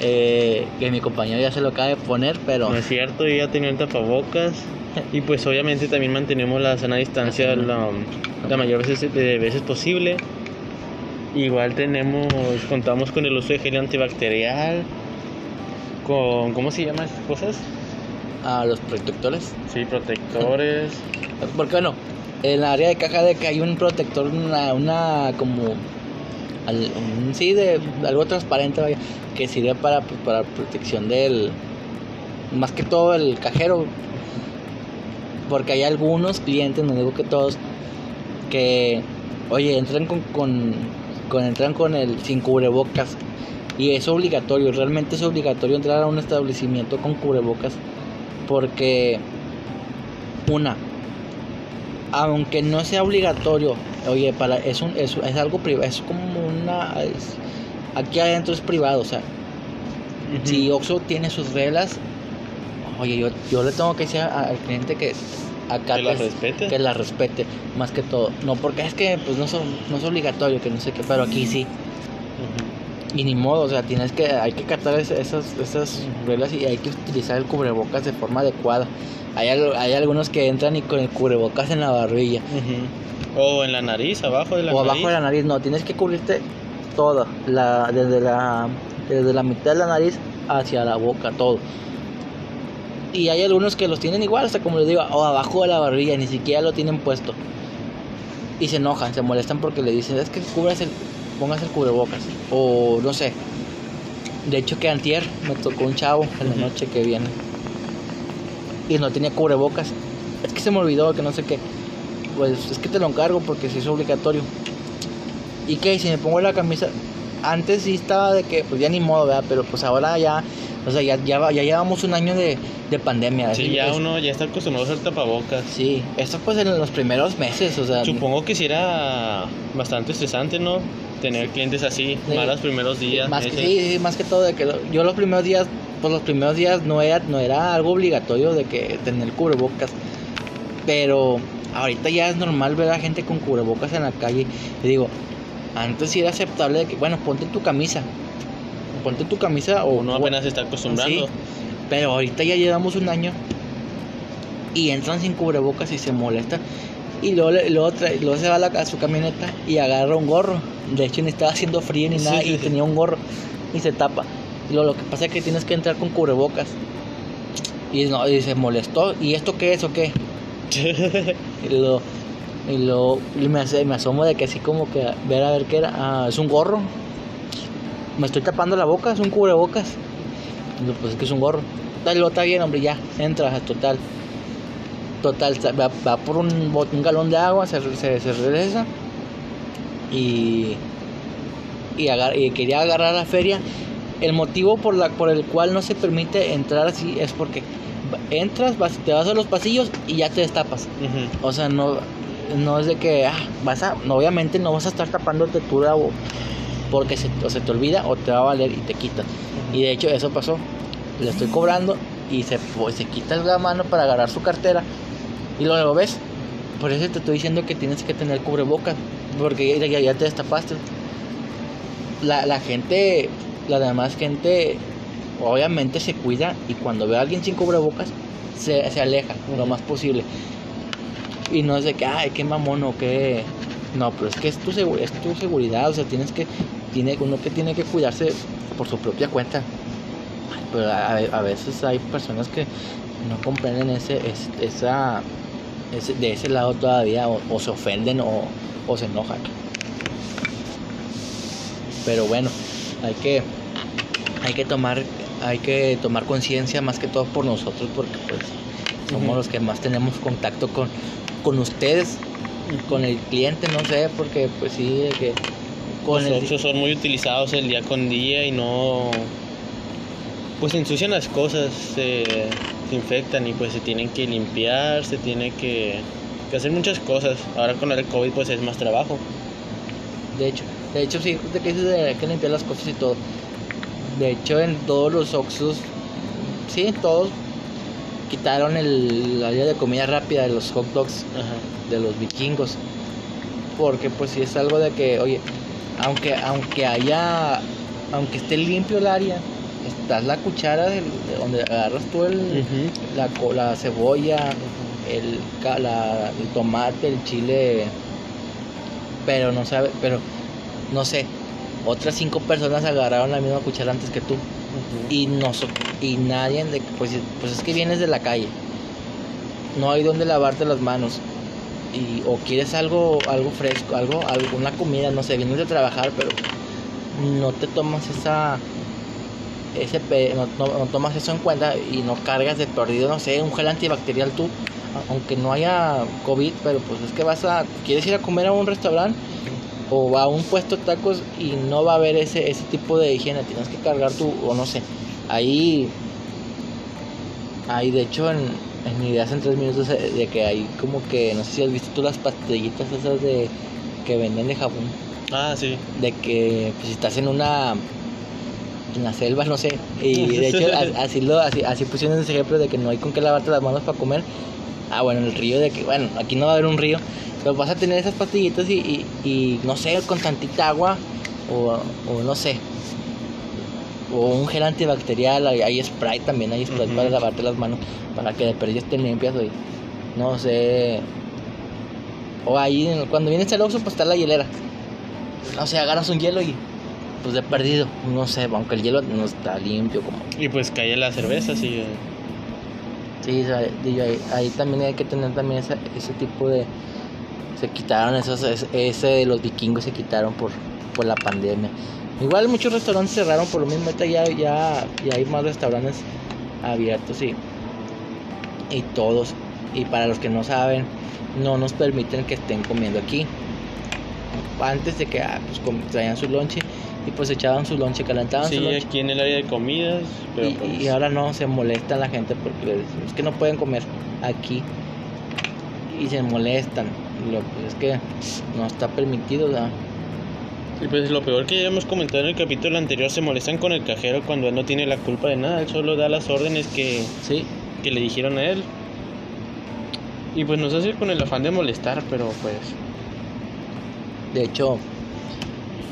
Eh, que mi compañero ya se lo acaba de poner, pero No es cierto, yo ya tenía el tapabocas. Y pues obviamente también mantenemos la sana distancia la, la mayor veces, de veces posible. Igual tenemos, contamos con el uso de gel antibacterial. Con, ¿cómo se llaman esas cosas? A los protectores. Sí, protectores. Porque bueno, en la área de caja de que hay un protector, una, una como al- un- sí de algo transparente vaya, que sirve para, pues, para protección del más que todo el cajero. Porque hay algunos clientes, no digo que todos, que oye, entran con, con, con entran con el sin cubrebocas. Y es obligatorio, realmente es obligatorio entrar a un establecimiento con cubrebocas. Porque una, aunque no sea obligatorio, oye, para es un es, es algo privado, es como una es- aquí adentro es privado, o sea, si Oxxo tiene sus reglas, oye, yo, yo le tengo que decir al cliente que acá Que las respete. que la respete, más que todo. No, porque es que pues no son, no es obligatorio, que no sé qué, pero aquí sí. Y ni modo, o sea, tienes que, hay que catar es- esas, esas reglas y hay que utilizar el cubrebocas de forma adecuada. Hay, hay algunos que entran y con el cubrebocas en la barbilla. O en la nariz, abajo de la o nariz. abajo de la nariz, no, tienes que cubrirte todo, la, desde, la, desde la mitad de la nariz hacia la boca, todo. Y hay algunos que los tienen igual, hasta como les digo, o abajo de la barbilla, ni siquiera lo tienen puesto. Y se enojan, se molestan porque le dicen, es que cubras el, pongas el cubrebocas. O no sé. De hecho que antier me tocó un chavo en la noche que viene. Y no tenía cubrebocas. Es que se me olvidó que no sé qué. Pues es que te lo encargo porque si es obligatorio. ¿Y qué? Si me pongo la camisa. Antes sí estaba de que, pues ya ni modo, ¿verdad? Pero pues ahora ya, o sea, ya, ya, va- ya llevamos un año de, de pandemia. Sí, ya es- uno ya está acostumbrado a usar tapabocas. Sí, esto pues en los primeros meses, o sea. Supongo que sí era bastante estresante, ¿no? Tener clientes así, Sí. más los primeros días. Más que, sí, sí, más que todo de que lo- yo los primeros días, pues los primeros días no era, no era algo obligatorio de que tener cubrebocas. Pero ahorita ya es normal ver a gente con cubrebocas en la calle. Y digo, antes sí era aceptable de que, bueno, ponte tu camisa. Ponte tu camisa o Uno apenas se está acostumbrando. Sí, pero ahorita ya llevamos un año y entran sin cubrebocas y se molestan. Y luego, luego, luego se va a, la- a su camioneta y agarra un gorro. De hecho, ni estaba haciendo frío ni nada sí, y sí. tenía un gorro y se tapa. Y luego lo que pasa es que tienes que entrar con cubrebocas. Y, no, y se molestó. ¿Y esto qué es o qué? Y lo, y lo y me, hace- me asomo de que así como que ver a ver qué era. Ah, es un gorro. Me estoy tapando la boca, es un cubrebocas. Y pues es que es un gorro. Dale, lo está bien, hombre, ya, entra, total. Total, va, va por un, un galón de agua, se, se, se regresa. Y, y, agar- y quería agarrar la feria. El motivo por, la, por el cual no se permite entrar así es porque entras, vas, te vas a los pasillos y ya te destapas. O sea, no, no es de que ah, vas a, obviamente no vas a estar tapándote la bo- porque se, o se te olvida o te va a valer y te quitas. Y de hecho eso pasó. Le estoy cobrando y se, pues, se quita la mano para agarrar su cartera y luego lo ves. Por eso te estoy diciendo que tienes que tener cubrebocas porque ya, ya, ya te destapaste. La, la gente, la demás gente, obviamente se cuida y cuando ve a alguien sin cubrebocas se, se aleja lo más posible. Y no es de que, ay, qué mamón o qué. No, pero es que es tu, es tu seguridad, o sea, tienes que, tiene, uno que tiene que cuidarse por su propia cuenta. Pero a, a veces hay personas que no comprenden ese, es- esa, de ese lado todavía, o, o se ofenden o, o se enojan. Pero bueno, hay que, hay que tomar, hay que tomar conciencia más que todo por nosotros, porque pues somos los que más tenemos contacto con, con ustedes, con el cliente, no sé, porque pues sí, que con Los el, son muy utilizados el día con día y no. Pues ensucian las cosas, se, se infectan y pues se tienen que limpiar, se tiene que, que hacer muchas cosas. Ahora con el COVID pues es más trabajo. de hecho, de hecho sí, de que de que limpiar las cosas y todo. De hecho en todos los Oxxos, sí, en todos quitaron el área de comida rápida de los hot dogs Ajá. de los vikingos. Porque pues si es algo de que, oye, aunque aunque haya aunque esté limpio el área, está la cuchara del- de donde agarras tú el, la, cebolla, el, la- el tomate, el chile, pero no sabe, pero no sé, otras cinco personas agarraron la misma cuchara antes que tú. Y no y nadie de pues, pues es que vienes de la calle. No hay donde lavarte las manos. Y o quieres algo algo fresco algo alguna comida no sé vienes de trabajar pero no te tomas esa ese no, no- no tomas eso en cuenta y no cargas de perdido no sé un gel antibacterial tú aunque no haya covid pero pues es que vas a quieres ir a comer a un restaurante o va a un puesto de tacos y no va a haber ese, ese tipo de higiene, tienes que cargar tu, o no sé, ahí, ahí de hecho en, en ideas en tres minutos de que hay como que, no sé si has visto tú las pastillitas esas de que venden de jabón, Ah, sí. de que pues si estás en una, en la selva, no sé, y de hecho así, lo, así, así pusieron ese ejemplo de que no hay con qué lavarte las manos para comer, ah bueno, el río de que, bueno, aquí no va a haber un río, pero vas a tener esas pastillitas y, y, y, no sé, con tantita agua o, o no sé. O un gel antibacterial, hay, hay spray también, hay spray para lavarte las manos, para que de perdido estén limpias, o no sé. O ahí, cuando vienes al Oxxo, pues está la hielera. No sé, agarras un hielo y pues de perdido, no sé, aunque el hielo no está limpio como... Y pues cae la cerveza, sí. Sí, digo, ahí, ahí también hay que tener también ese, ese tipo de... Se quitaron esos, ese los vikingos se quitaron por, por la pandemia. Igual muchos restaurantes cerraron por lo mismo, ahorita ya, ya, ya hay más restaurantes abiertos y, y todos. Y para los que no saben, no nos permiten que estén comiendo aquí. Antes de que ah, pues, traían su lonche y pues echaban su lonche, calentaban su Sí, lonche. aquí en el área de comidas, pero Y, pues, y ahora no, se molesta la gente porque les decimos que no pueden comer aquí. Y se molestan. Lo, pues es que no está permitido, ¿verdad? y pues lo peor que ya hemos comentado en el capítulo anterior, se molestan con el cajero cuando él no tiene la culpa de nada, él solo da las órdenes que, Sí, que le dijeron a él. Y pues nos hace con el afán de molestar, pero pues de hecho,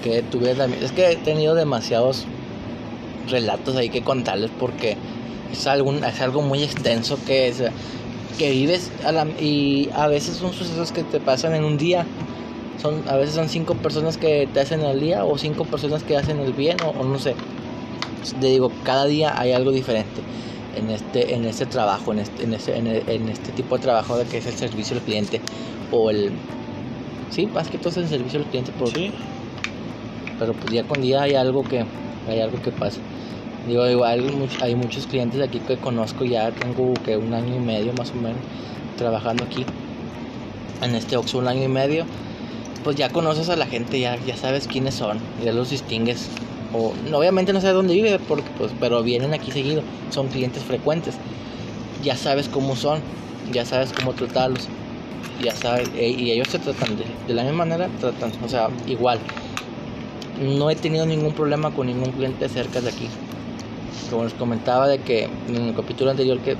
que tuve también. Es que he tenido demasiados relatos ahí que contarles porque es, algún, es algo muy extenso que es. Que vives a la- y a veces son sucesos que te pasan en un día. Son, a veces son cinco personas que te hacen el día o cinco personas que hacen el bien o, no sé. Te digo, cada día hay algo diferente en este, en este trabajo, en este, en, este, en, en este tipo de trabajo de que es el servicio al cliente o el... Sí, más que todo es el servicio al cliente, por- sí. pero pues día con día hay algo que, hay algo que pasa. Digo, igual hay much- hay muchos clientes aquí que conozco ya, tengo que un año y medio más o menos trabajando aquí, en este Oxxo un año y medio, pues ya conoces a la gente, ya, ya sabes quiénes son, ya los distingues. O, no, obviamente no sabes dónde vive, porque, pues, pero vienen aquí seguido, son clientes frecuentes. Ya sabes cómo son, ya sabes cómo tratarlos, ya sabes, e- y ellos se tratan de, la misma manera, tratan, o sea, igual. No he tenido ningún problema con ningún cliente cerca de aquí. Como les comentaba de que en el capítulo anterior que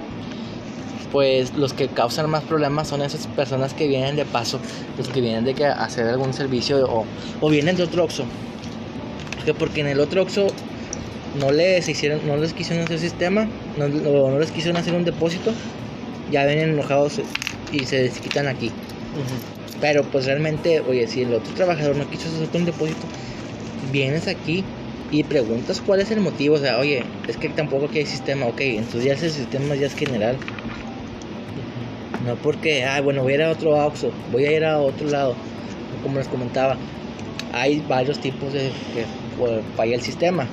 pues los que causan más problemas son esas personas que vienen de paso, los que vienen de que hacer algún servicio o, o vienen de otro Oxxo. Que porque en el otro Oxxo no les hicieron, no les quisieron hacer sistema, no, no, no les quisieron hacer un depósito, ya vienen enojados y se desquitan aquí. Pero pues realmente, oye, si el otro trabajador no quiso hacerte un depósito, vienes aquí y preguntas cuál es el motivo. O sea, oye, es que tampoco aquí hay sistema. Ok, entonces ya ese sistema ya es general. No porque, ah, bueno, voy a ir a otro Oxxo, voy a ir a otro lado. Como les comentaba, hay varios tipos de que pues, falla el sistema.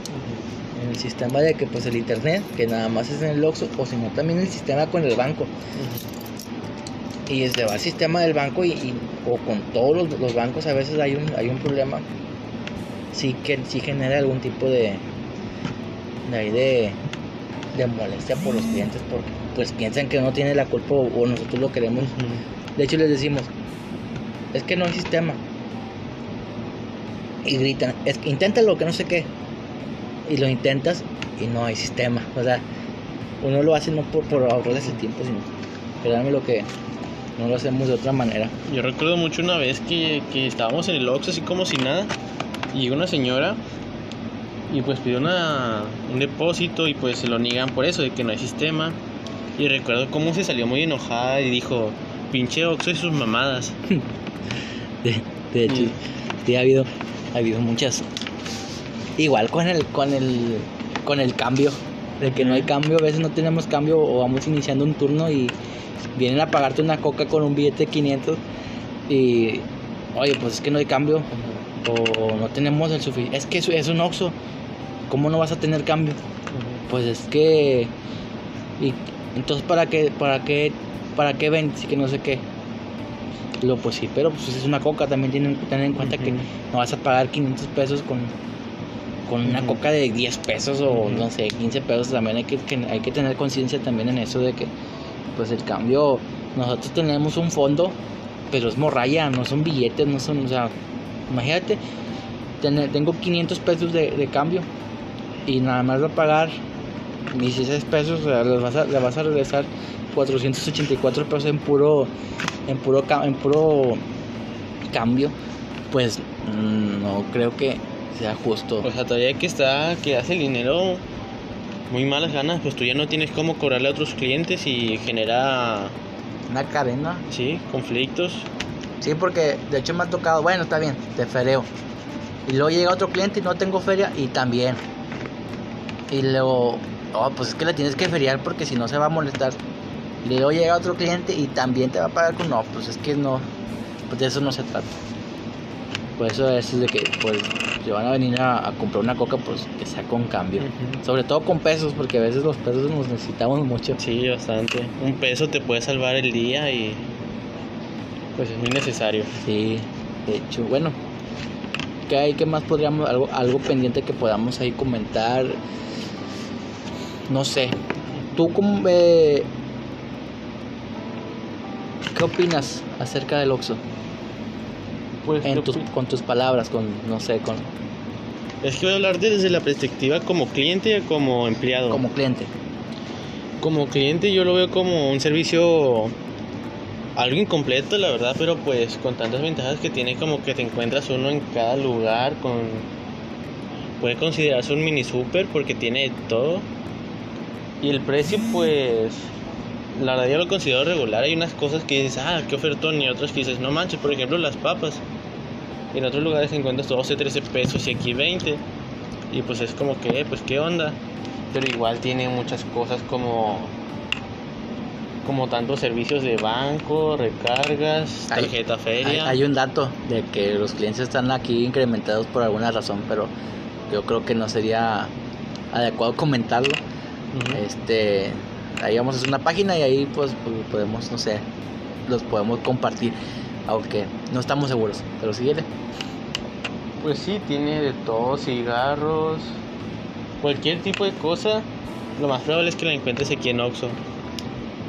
En el sistema de que pues el internet, que nada más es en el Oxxo, o si no también el sistema con el banco. Y se va al sistema del banco y, y- o con todos los, los bancos a veces hay un, hay un problema. Sí que sí genera algún tipo de de, ahí de de molestia por los clientes porque pues piensan que no tiene la culpa o, o nosotros lo queremos. De hecho les decimos, es que no hay sistema. Y gritan, es que inténtalo que no sé qué. Y lo intentas y no hay sistema. O sea, uno lo hace no por, por ahorrarles el tiempo, sino créanme lo que no lo hacemos de otra manera. Yo recuerdo mucho una vez que, que estábamos en el Oxxo así como si nada y llegó una señora y pues pidió una, un depósito y pues se lo niegan por eso, de que no hay sistema. Y recuerdo cómo se salió muy enojada y dijo, pinche Oxxo y sus mamadas. De, de hecho, sí ha habido, ha habido muchas. Igual con el, con el, con el cambio, de que no hay cambio, a veces no tenemos cambio o vamos iniciando un turno y vienen a pagarte una coca con un billete de 500 y, oye, pues es que no hay cambio o no tenemos el suficiente. Es que es, es un Oxxo, ¿cómo no vas a tener cambio? Pues es que, y entonces para qué, para qué, para qué ven, si que no sé qué. Lo pues sí, pero pues es una coca, también tienen que tener en cuenta que no vas a pagar 500 pesos con, con una coca de 10 pesos o no sé, 15 pesos. También hay que, que- hay que tener conciencia también en eso de que pues el cambio, nosotros tenemos un fondo, pero es morralla, no son billetes, no son, o sea, imagínate, tengo 500 pesos de, cambio y nada más va a pagar 16 pesos, o sea, le vas a, regresar 484 pesos en puro, en puro, en puro cambio, pues mm, no creo que sea justo. O sea, todavía que está, que hace el dinero muy malas ganas, pues tú ya no tienes cómo cobrarle a otros clientes y genera, Una cadena. sí, conflictos. Sí, porque de hecho me ha tocado, bueno, está bien, te fereo. Y luego llega otro cliente y no tengo feria y también. Y luego, oh, pues es que le tienes que feriar porque si no se va a molestar. Y luego llega otro cliente y también te va a pagar con no, pues es que no, pues de eso no se trata. Por eso es de que, pues, si van a venir a, a comprar una coca, pues que sea con cambio. Sobre todo con pesos, porque a veces los pesos nos necesitamos mucho. Sí, bastante. Un peso te puede salvar el día y pues es muy necesario. Sí, de hecho, bueno. ¿Qué hay? ¿Qué más podríamos? Algo, algo pendiente que podamos ahí comentar. No sé. ¿Tú cómo ve- ¿Qué opinas acerca del Oxxo? Pues En tus, con tus palabras, con, no sé, con, es que voy a hablar desde la perspectiva como cliente y como empleado. como cliente. Como cliente yo lo veo como un servicio algo incompleto, la verdad, pero pues con tantas ventajas que tiene como que te encuentras uno en cada lugar con puede considerarse un mini super porque tiene todo. Y el precio pues la verdad yo lo considero regular, hay unas cosas que dices, "Ah, qué ofertón" y otras que dices, "No manches, por ejemplo, las papas." En otros lugares encuentras 12, 13 pesos y aquí 20. Y pues es como que, eh, pues qué onda pero igual tiene muchas cosas como como tantos servicios de banco, recargas, tarjeta Hay, feria. hay un dato de que los clientes están aquí incrementados por alguna razón, pero yo creo que no sería adecuado comentarlo. Este, ahí vamos a hacer una página y ahí pues, pues, podemos, no sé, los podemos compartir, aunque no estamos seguros, pero síguele. Pues sí, tiene de todo, cigarros, cualquier tipo de cosa. Lo más probable es que la encuentres aquí en Oxxo.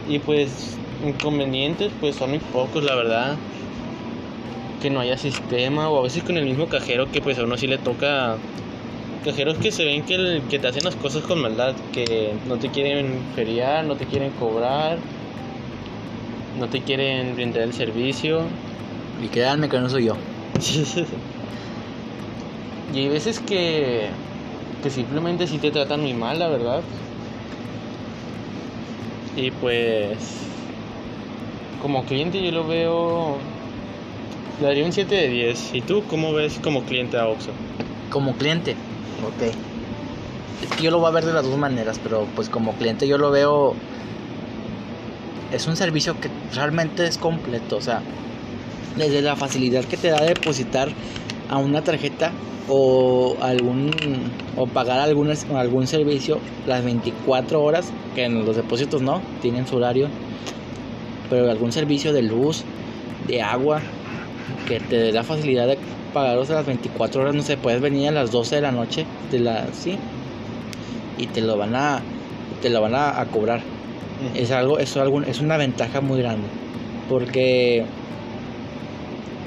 Y pues inconvenientes pues son muy pocos, la verdad. Que no haya sistema o a veces con el mismo cajero que pues a uno sí le toca cajeros que se ven que, el- que te hacen las cosas con maldad, que no te quieren feriar, no te quieren cobrar, no te quieren brindar el servicio. Y créanme que no soy yo. y hay veces que, que simplemente sí te tratan muy mal, la verdad. Y pues, como cliente yo lo veo, le daría un 7 de 10. ¿Y tú cómo ves como cliente a Oxxo? Como cliente, ok. Es que yo lo voy a ver de las dos maneras, pero pues como cliente yo lo veo... Es un servicio que realmente es completo, o sea, desde la facilidad que te da depositar a una tarjeta o algún o pagar algún, algún servicio las 24 horas que en los depósitos no tienen su horario pero algún servicio de luz de agua que te dé la facilidad de pagarlos a las 24 horas no sé puedes venir a las 12 de la noche de la sí y te lo van a te lo van a, a cobrar es algo es algo es una ventaja muy grande porque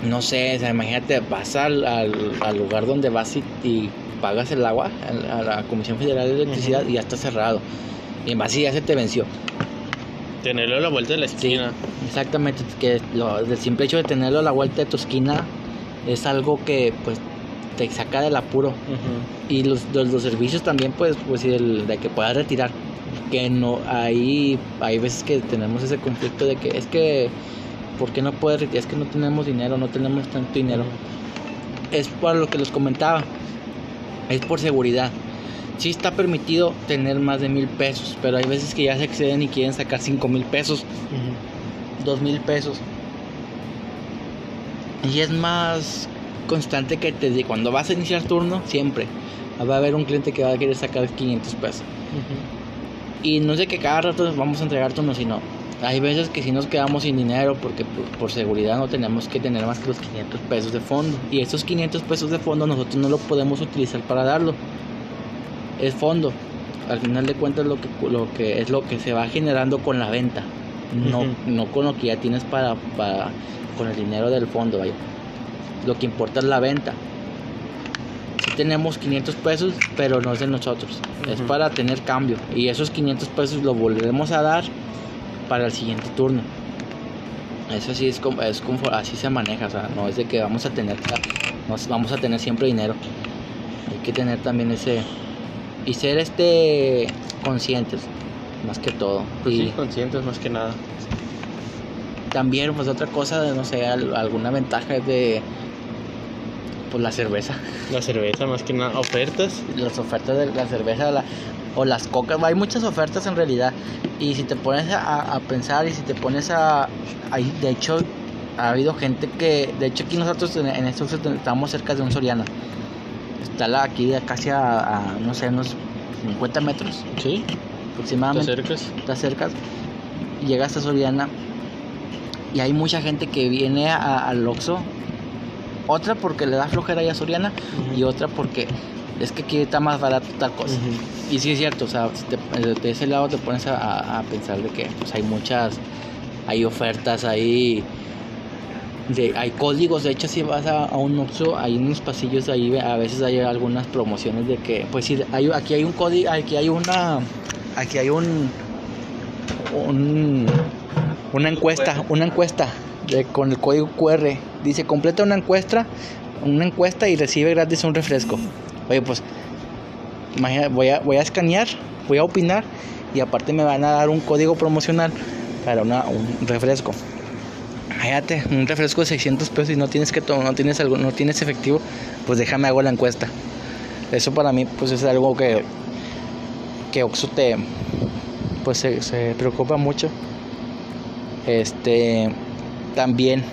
no sé, o sea, imagínate, vas al, al, al lugar donde vas y, y pagas el agua a, a la Comisión Federal de Electricidad y ya está cerrado. Y en base ya se te venció. Tenerlo a la vuelta de la esquina. Exactamente, que lo, el simple hecho de tenerlo a la vuelta de tu esquina es algo que pues te saca del apuro. Y los, los, los servicios también, pues, pues el de que puedas retirar. Que no, hay, hay veces que tenemos ese conflicto de que es que, ¿por qué no puedes retirar? Es que no tenemos dinero, no tenemos tanto dinero. Es para lo que les comentaba. Es por seguridad. Sí está permitido tener más de mil pesos, pero hay veces que ya se exceden y quieren sacar cinco mil pesos, dos mil pesos. Y es más constante que te di- cuando vas a iniciar turno, siempre va a haber un cliente que va a querer sacar 500 pesos. Y no de que cada rato vamos a entregar turnos, sino hay veces que si nos quedamos sin dinero porque por, por seguridad no tenemos que tener más que los 500 pesos de fondo. Y esos 500 pesos de fondo nosotros no lo podemos utilizar para darlo. Es fondo. Al final de cuentas lo que, lo que es lo que se va generando con la venta. No, no con lo que ya tienes para, para con el dinero del fondo, vaya. Lo que importa es la venta. Si tenemos 500 pesos, pero no es de nosotros. Es para tener cambio. Y esos 500 pesos lo volveremos a dar para el siguiente turno. Eso sí es como, es como así se maneja, o sea, no es de que vamos a tener nos vamos a tener siempre dinero. Hay que tener también ese y ser este conscientes más que todo. Pues y sí, conscientes más que nada. también pues otra cosa de no sé, al- alguna ventaja es de Pues la cerveza. La cerveza, más que nada. Ofertas. Las ofertas de la cerveza la- o las cocas. Hay muchas ofertas en realidad. Y si te pones a, a pensar y si te pones a... De hecho, ha habido gente que... De hecho, aquí nosotros en, en este uso estamos cerca de un Soriana. Está la, aquí casi a, a, no sé, unos 50 metros Sí. ¿Te aproximadamente. acercas? te acercas, llegas a Soriana y hay mucha gente que viene al Oxxo. Otra porque le da flojera ya a Soriana y otra porque es que aquí está más barato tal cosa. Y sí es cierto, o sea, si te- de ese lado te pones a, a- a pensar de que pues, hay muchas, hay ofertas, hay, de, hay códigos. De hecho, si vas a, a un Oxxo, hay unos pasillos ahí, a veces hay algunas promociones de que, pues sí, hay, aquí hay un código, aquí hay una, aquí hay un, un una encuesta, una encuesta con el código QR. Dice, completa una encuesta, una encuesta y recibe gratis un refresco. Oye, pues voy a, voy a escanear, voy a opinar y aparte me van a dar un código promocional para una, un refresco. Imagínate, un refresco de 600 pesos y no tienes que no tienes algo, no tienes efectivo, pues déjame hago la encuesta. Eso para mí pues es algo que que Oxxo te pues se, preocupa mucho. Este también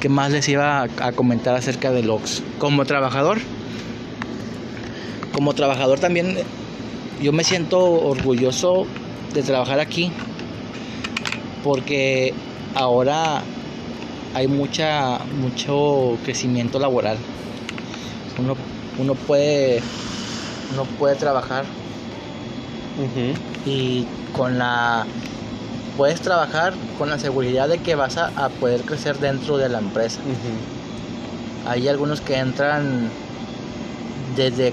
¿qué más les iba a, comentar acerca del Oxxo? Como trabajador como trabajador también yo me siento orgulloso de trabajar aquí porque ahora hay mucha mucho crecimiento laboral uno, uno puede uno puede trabajar Y con la puedes trabajar con la seguridad de que vas a, a poder crecer dentro de la empresa. Hay algunos que entran desde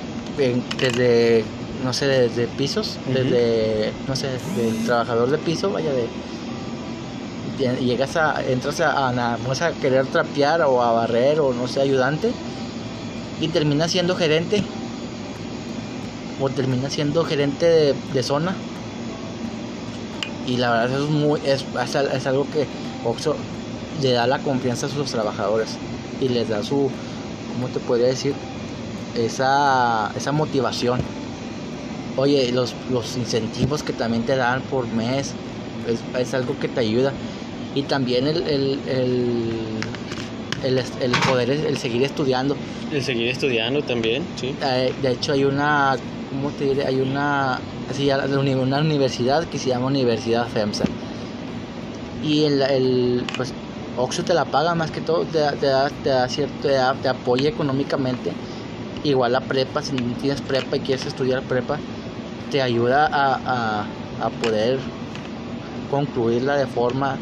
desde no sé desde pisos desde no sé del trabajador de piso vaya de lle- llegas a entras a, a, a querer trapear o a barrer o no sé ayudante y terminas siendo gerente o terminas siendo gerente de, de zona. Y la verdad es muy es, es algo que Oxxo le da la confianza a sus trabajadores y les da su cómo te podría decir esa esa motivación. Oye los, los incentivos que también te dan por mes es, es algo que te ayuda. Y también el el, el, el, el poder el seguir estudiando El seguir estudiando también, sí. eh, de hecho hay una ¿cómo te diré? hay una así, una universidad que se llama Universidad FEMSA y el, el pues Oxxo te la paga más que todo te, da- te da, te da cierto te, da- te apoya económicamente igual la prepa si no tienes prepa y quieres estudiar prepa te ayuda a, a, a poder concluirla de forma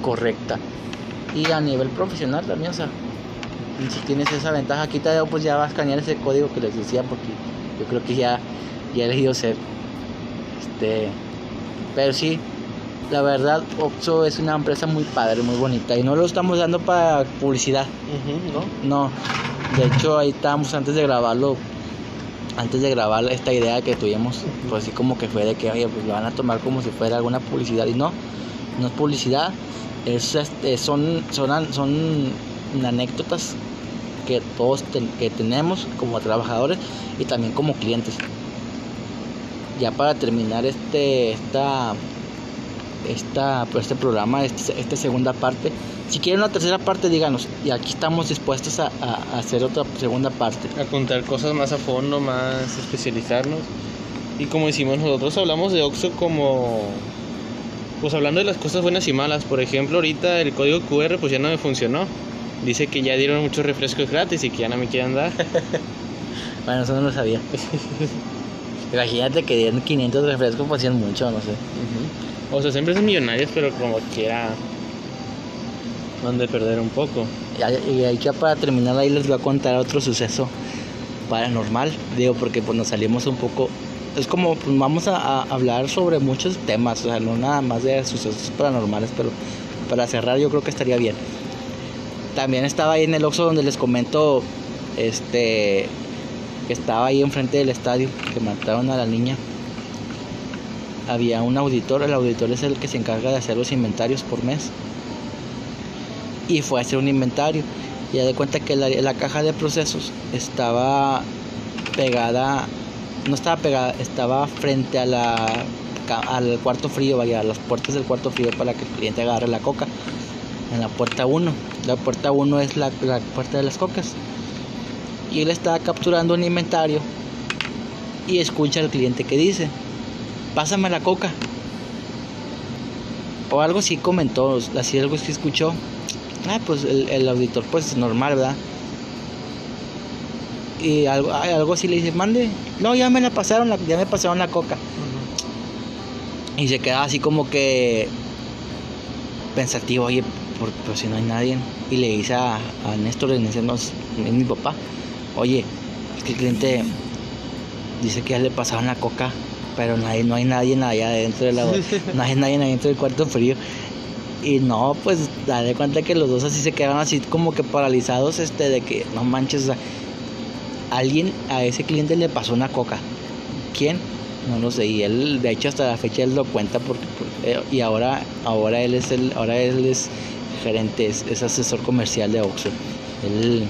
correcta y a nivel profesional también o sea y si tienes esa ventaja aquí te pues ya vas a escanear ese código que les decía porque yo creo que ya ya he elegido ser este pero sí la verdad Oxxo es una empresa muy padre muy bonita y no lo estamos dando para publicidad ¿no? no de hecho ahí estábamos antes de grabarlo antes de grabar esta idea que tuvimos pues así como que fue de que oye pues lo van a tomar como si fuera alguna publicidad y no no es publicidad es este, son son son anécdotas que todos que tenemos como trabajadores y también como clientes ya para terminar este esta esta pues, este programa este- esta segunda parte si quieren una tercera parte díganos y aquí estamos dispuestos a, a- a hacer otra segunda parte A contar cosas más a fondo, más especializarnos. Y como decimos nosotros, hablamos de Oxxo como... Pues hablando de las cosas buenas y malas. Por ejemplo, ahorita el código QR pues ya no me funcionó. Dice que ya dieron muchos refrescos gratis y que ya no me quieren dar. bueno eso no lo sabía imagínate que dieron 500 refrescos pues hacían mucho no sé. O sea, siempre son millonarios, pero como quiera... Donde perder un poco. Y ahí ya para terminar ahí les voy a contar otro suceso paranormal, digo, porque pues nos salimos un poco, es como pues, vamos a, hablar sobre muchos temas, o sea, no nada más de sucesos paranormales, pero para cerrar yo creo que estaría bien. También estaba ahí en el Oxxo donde les comento, este, que estaba ahí enfrente del estadio, que mataron a la niña. Había un auditor, el auditor es el que se encarga de hacer los inventarios por mes y fue a hacer un inventario Y ya de cuenta que la caja de procesos estaba pegada, no estaba pegada, estaba frente a la al cuarto frío, vaya, a las puertas del cuarto frío para que el cliente agarre la coca. En la puerta 1. La puerta 1 es la, la puerta de las cocas. Y él estaba capturando un inventario y escucha al cliente que dice, pásame la coca. O algo así comentó, así algo así escuchó. Ah, pues el, el auditor pues normal, ¿verdad? Y algo, algo así le dice, mande. No, ya me la pasaron, ya me pasaron la coca. Y se queda así como que pensativo, oye, por, si no hay nadie. Y le dice a, a Néstor, en ese no es mi papá, oye, es que el cliente dice que ya le pasaron la coca, pero nadie, no hay nadie allá adentro de la no hay nadie adentro del cuarto frío. Y no, pues dale cuenta que los dos así se quedaron así como que paralizados, este, de que no manches, alguien a ese cliente le pasó una coca. ¿Quién? No lo sé. Y él, de hecho, hasta la fecha él lo cuenta porque, eh, y ahora, ahora él es el, ahora él es gerente, es, asesor comercial de Oxxo. Él,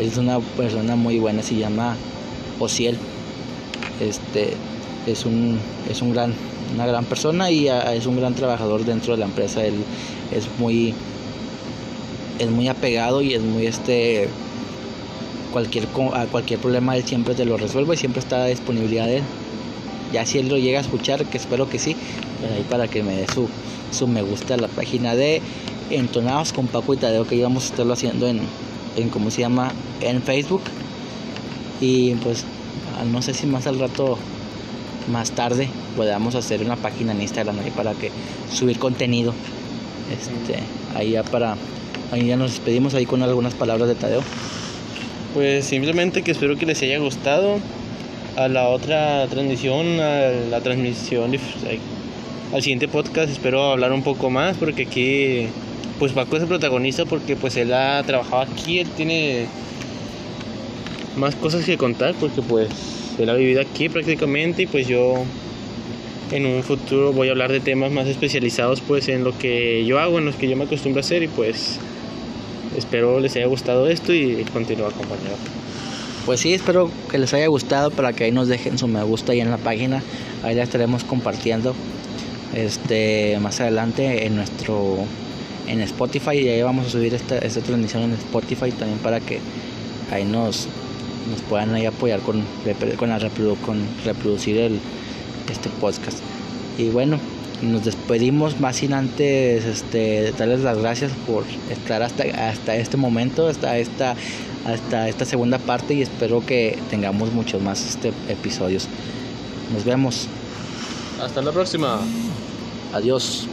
es una persona muy buena, se llama Ociel. Este es un, es un gran, una gran persona y es un gran trabajador dentro de la empresa. Él es muy, es muy apegado y es muy este cualquier a cualquier problema él siempre te lo resuelve siempre está a disponibilidad de él. Ya si él lo llega a escuchar, que espero que sí, pues ahí para que me dé su, su me gusta a la página de Entonados con Paco y Tadeo que íbamos a estarlo haciendo en, en cómo se llama en Facebook. Y pues no sé si más al rato más tarde podamos hacer una página en Instagram ahí para que subir contenido. Este, ahí ya para ahí ya nos despedimos ahí con algunas palabras de Tadeo. Pues simplemente que espero que les haya gustado a la otra transmisión, a la transmisión al siguiente podcast espero hablar un poco más porque aquí pues Paco es el protagonista porque pues él ha trabajado aquí, él tiene más cosas que contar porque pues él ha vivido aquí prácticamente y pues yo en un futuro voy a hablar de temas más especializados pues en lo que yo hago, en los que yo me acostumbro a hacer y pues espero les haya gustado esto y continúa acompañado. Pues sí, espero que les haya gustado para que ahí nos dejen su me gusta ahí en la página. Ahí la estaremos compartiendo este más adelante en nuestro en Spotify y ahí vamos a subir esta, esta transmisión en Spotify también para que ahí nos, nos puedan ahí apoyar con, con, la con reproducir el, este podcast. Y bueno, nos despedimos más sin antes este, darles las gracias por estar hasta, hasta este momento, hasta esta, hasta esta segunda parte y espero que tengamos muchos más este, episodios. Nos vemos. Hasta la próxima. Adiós.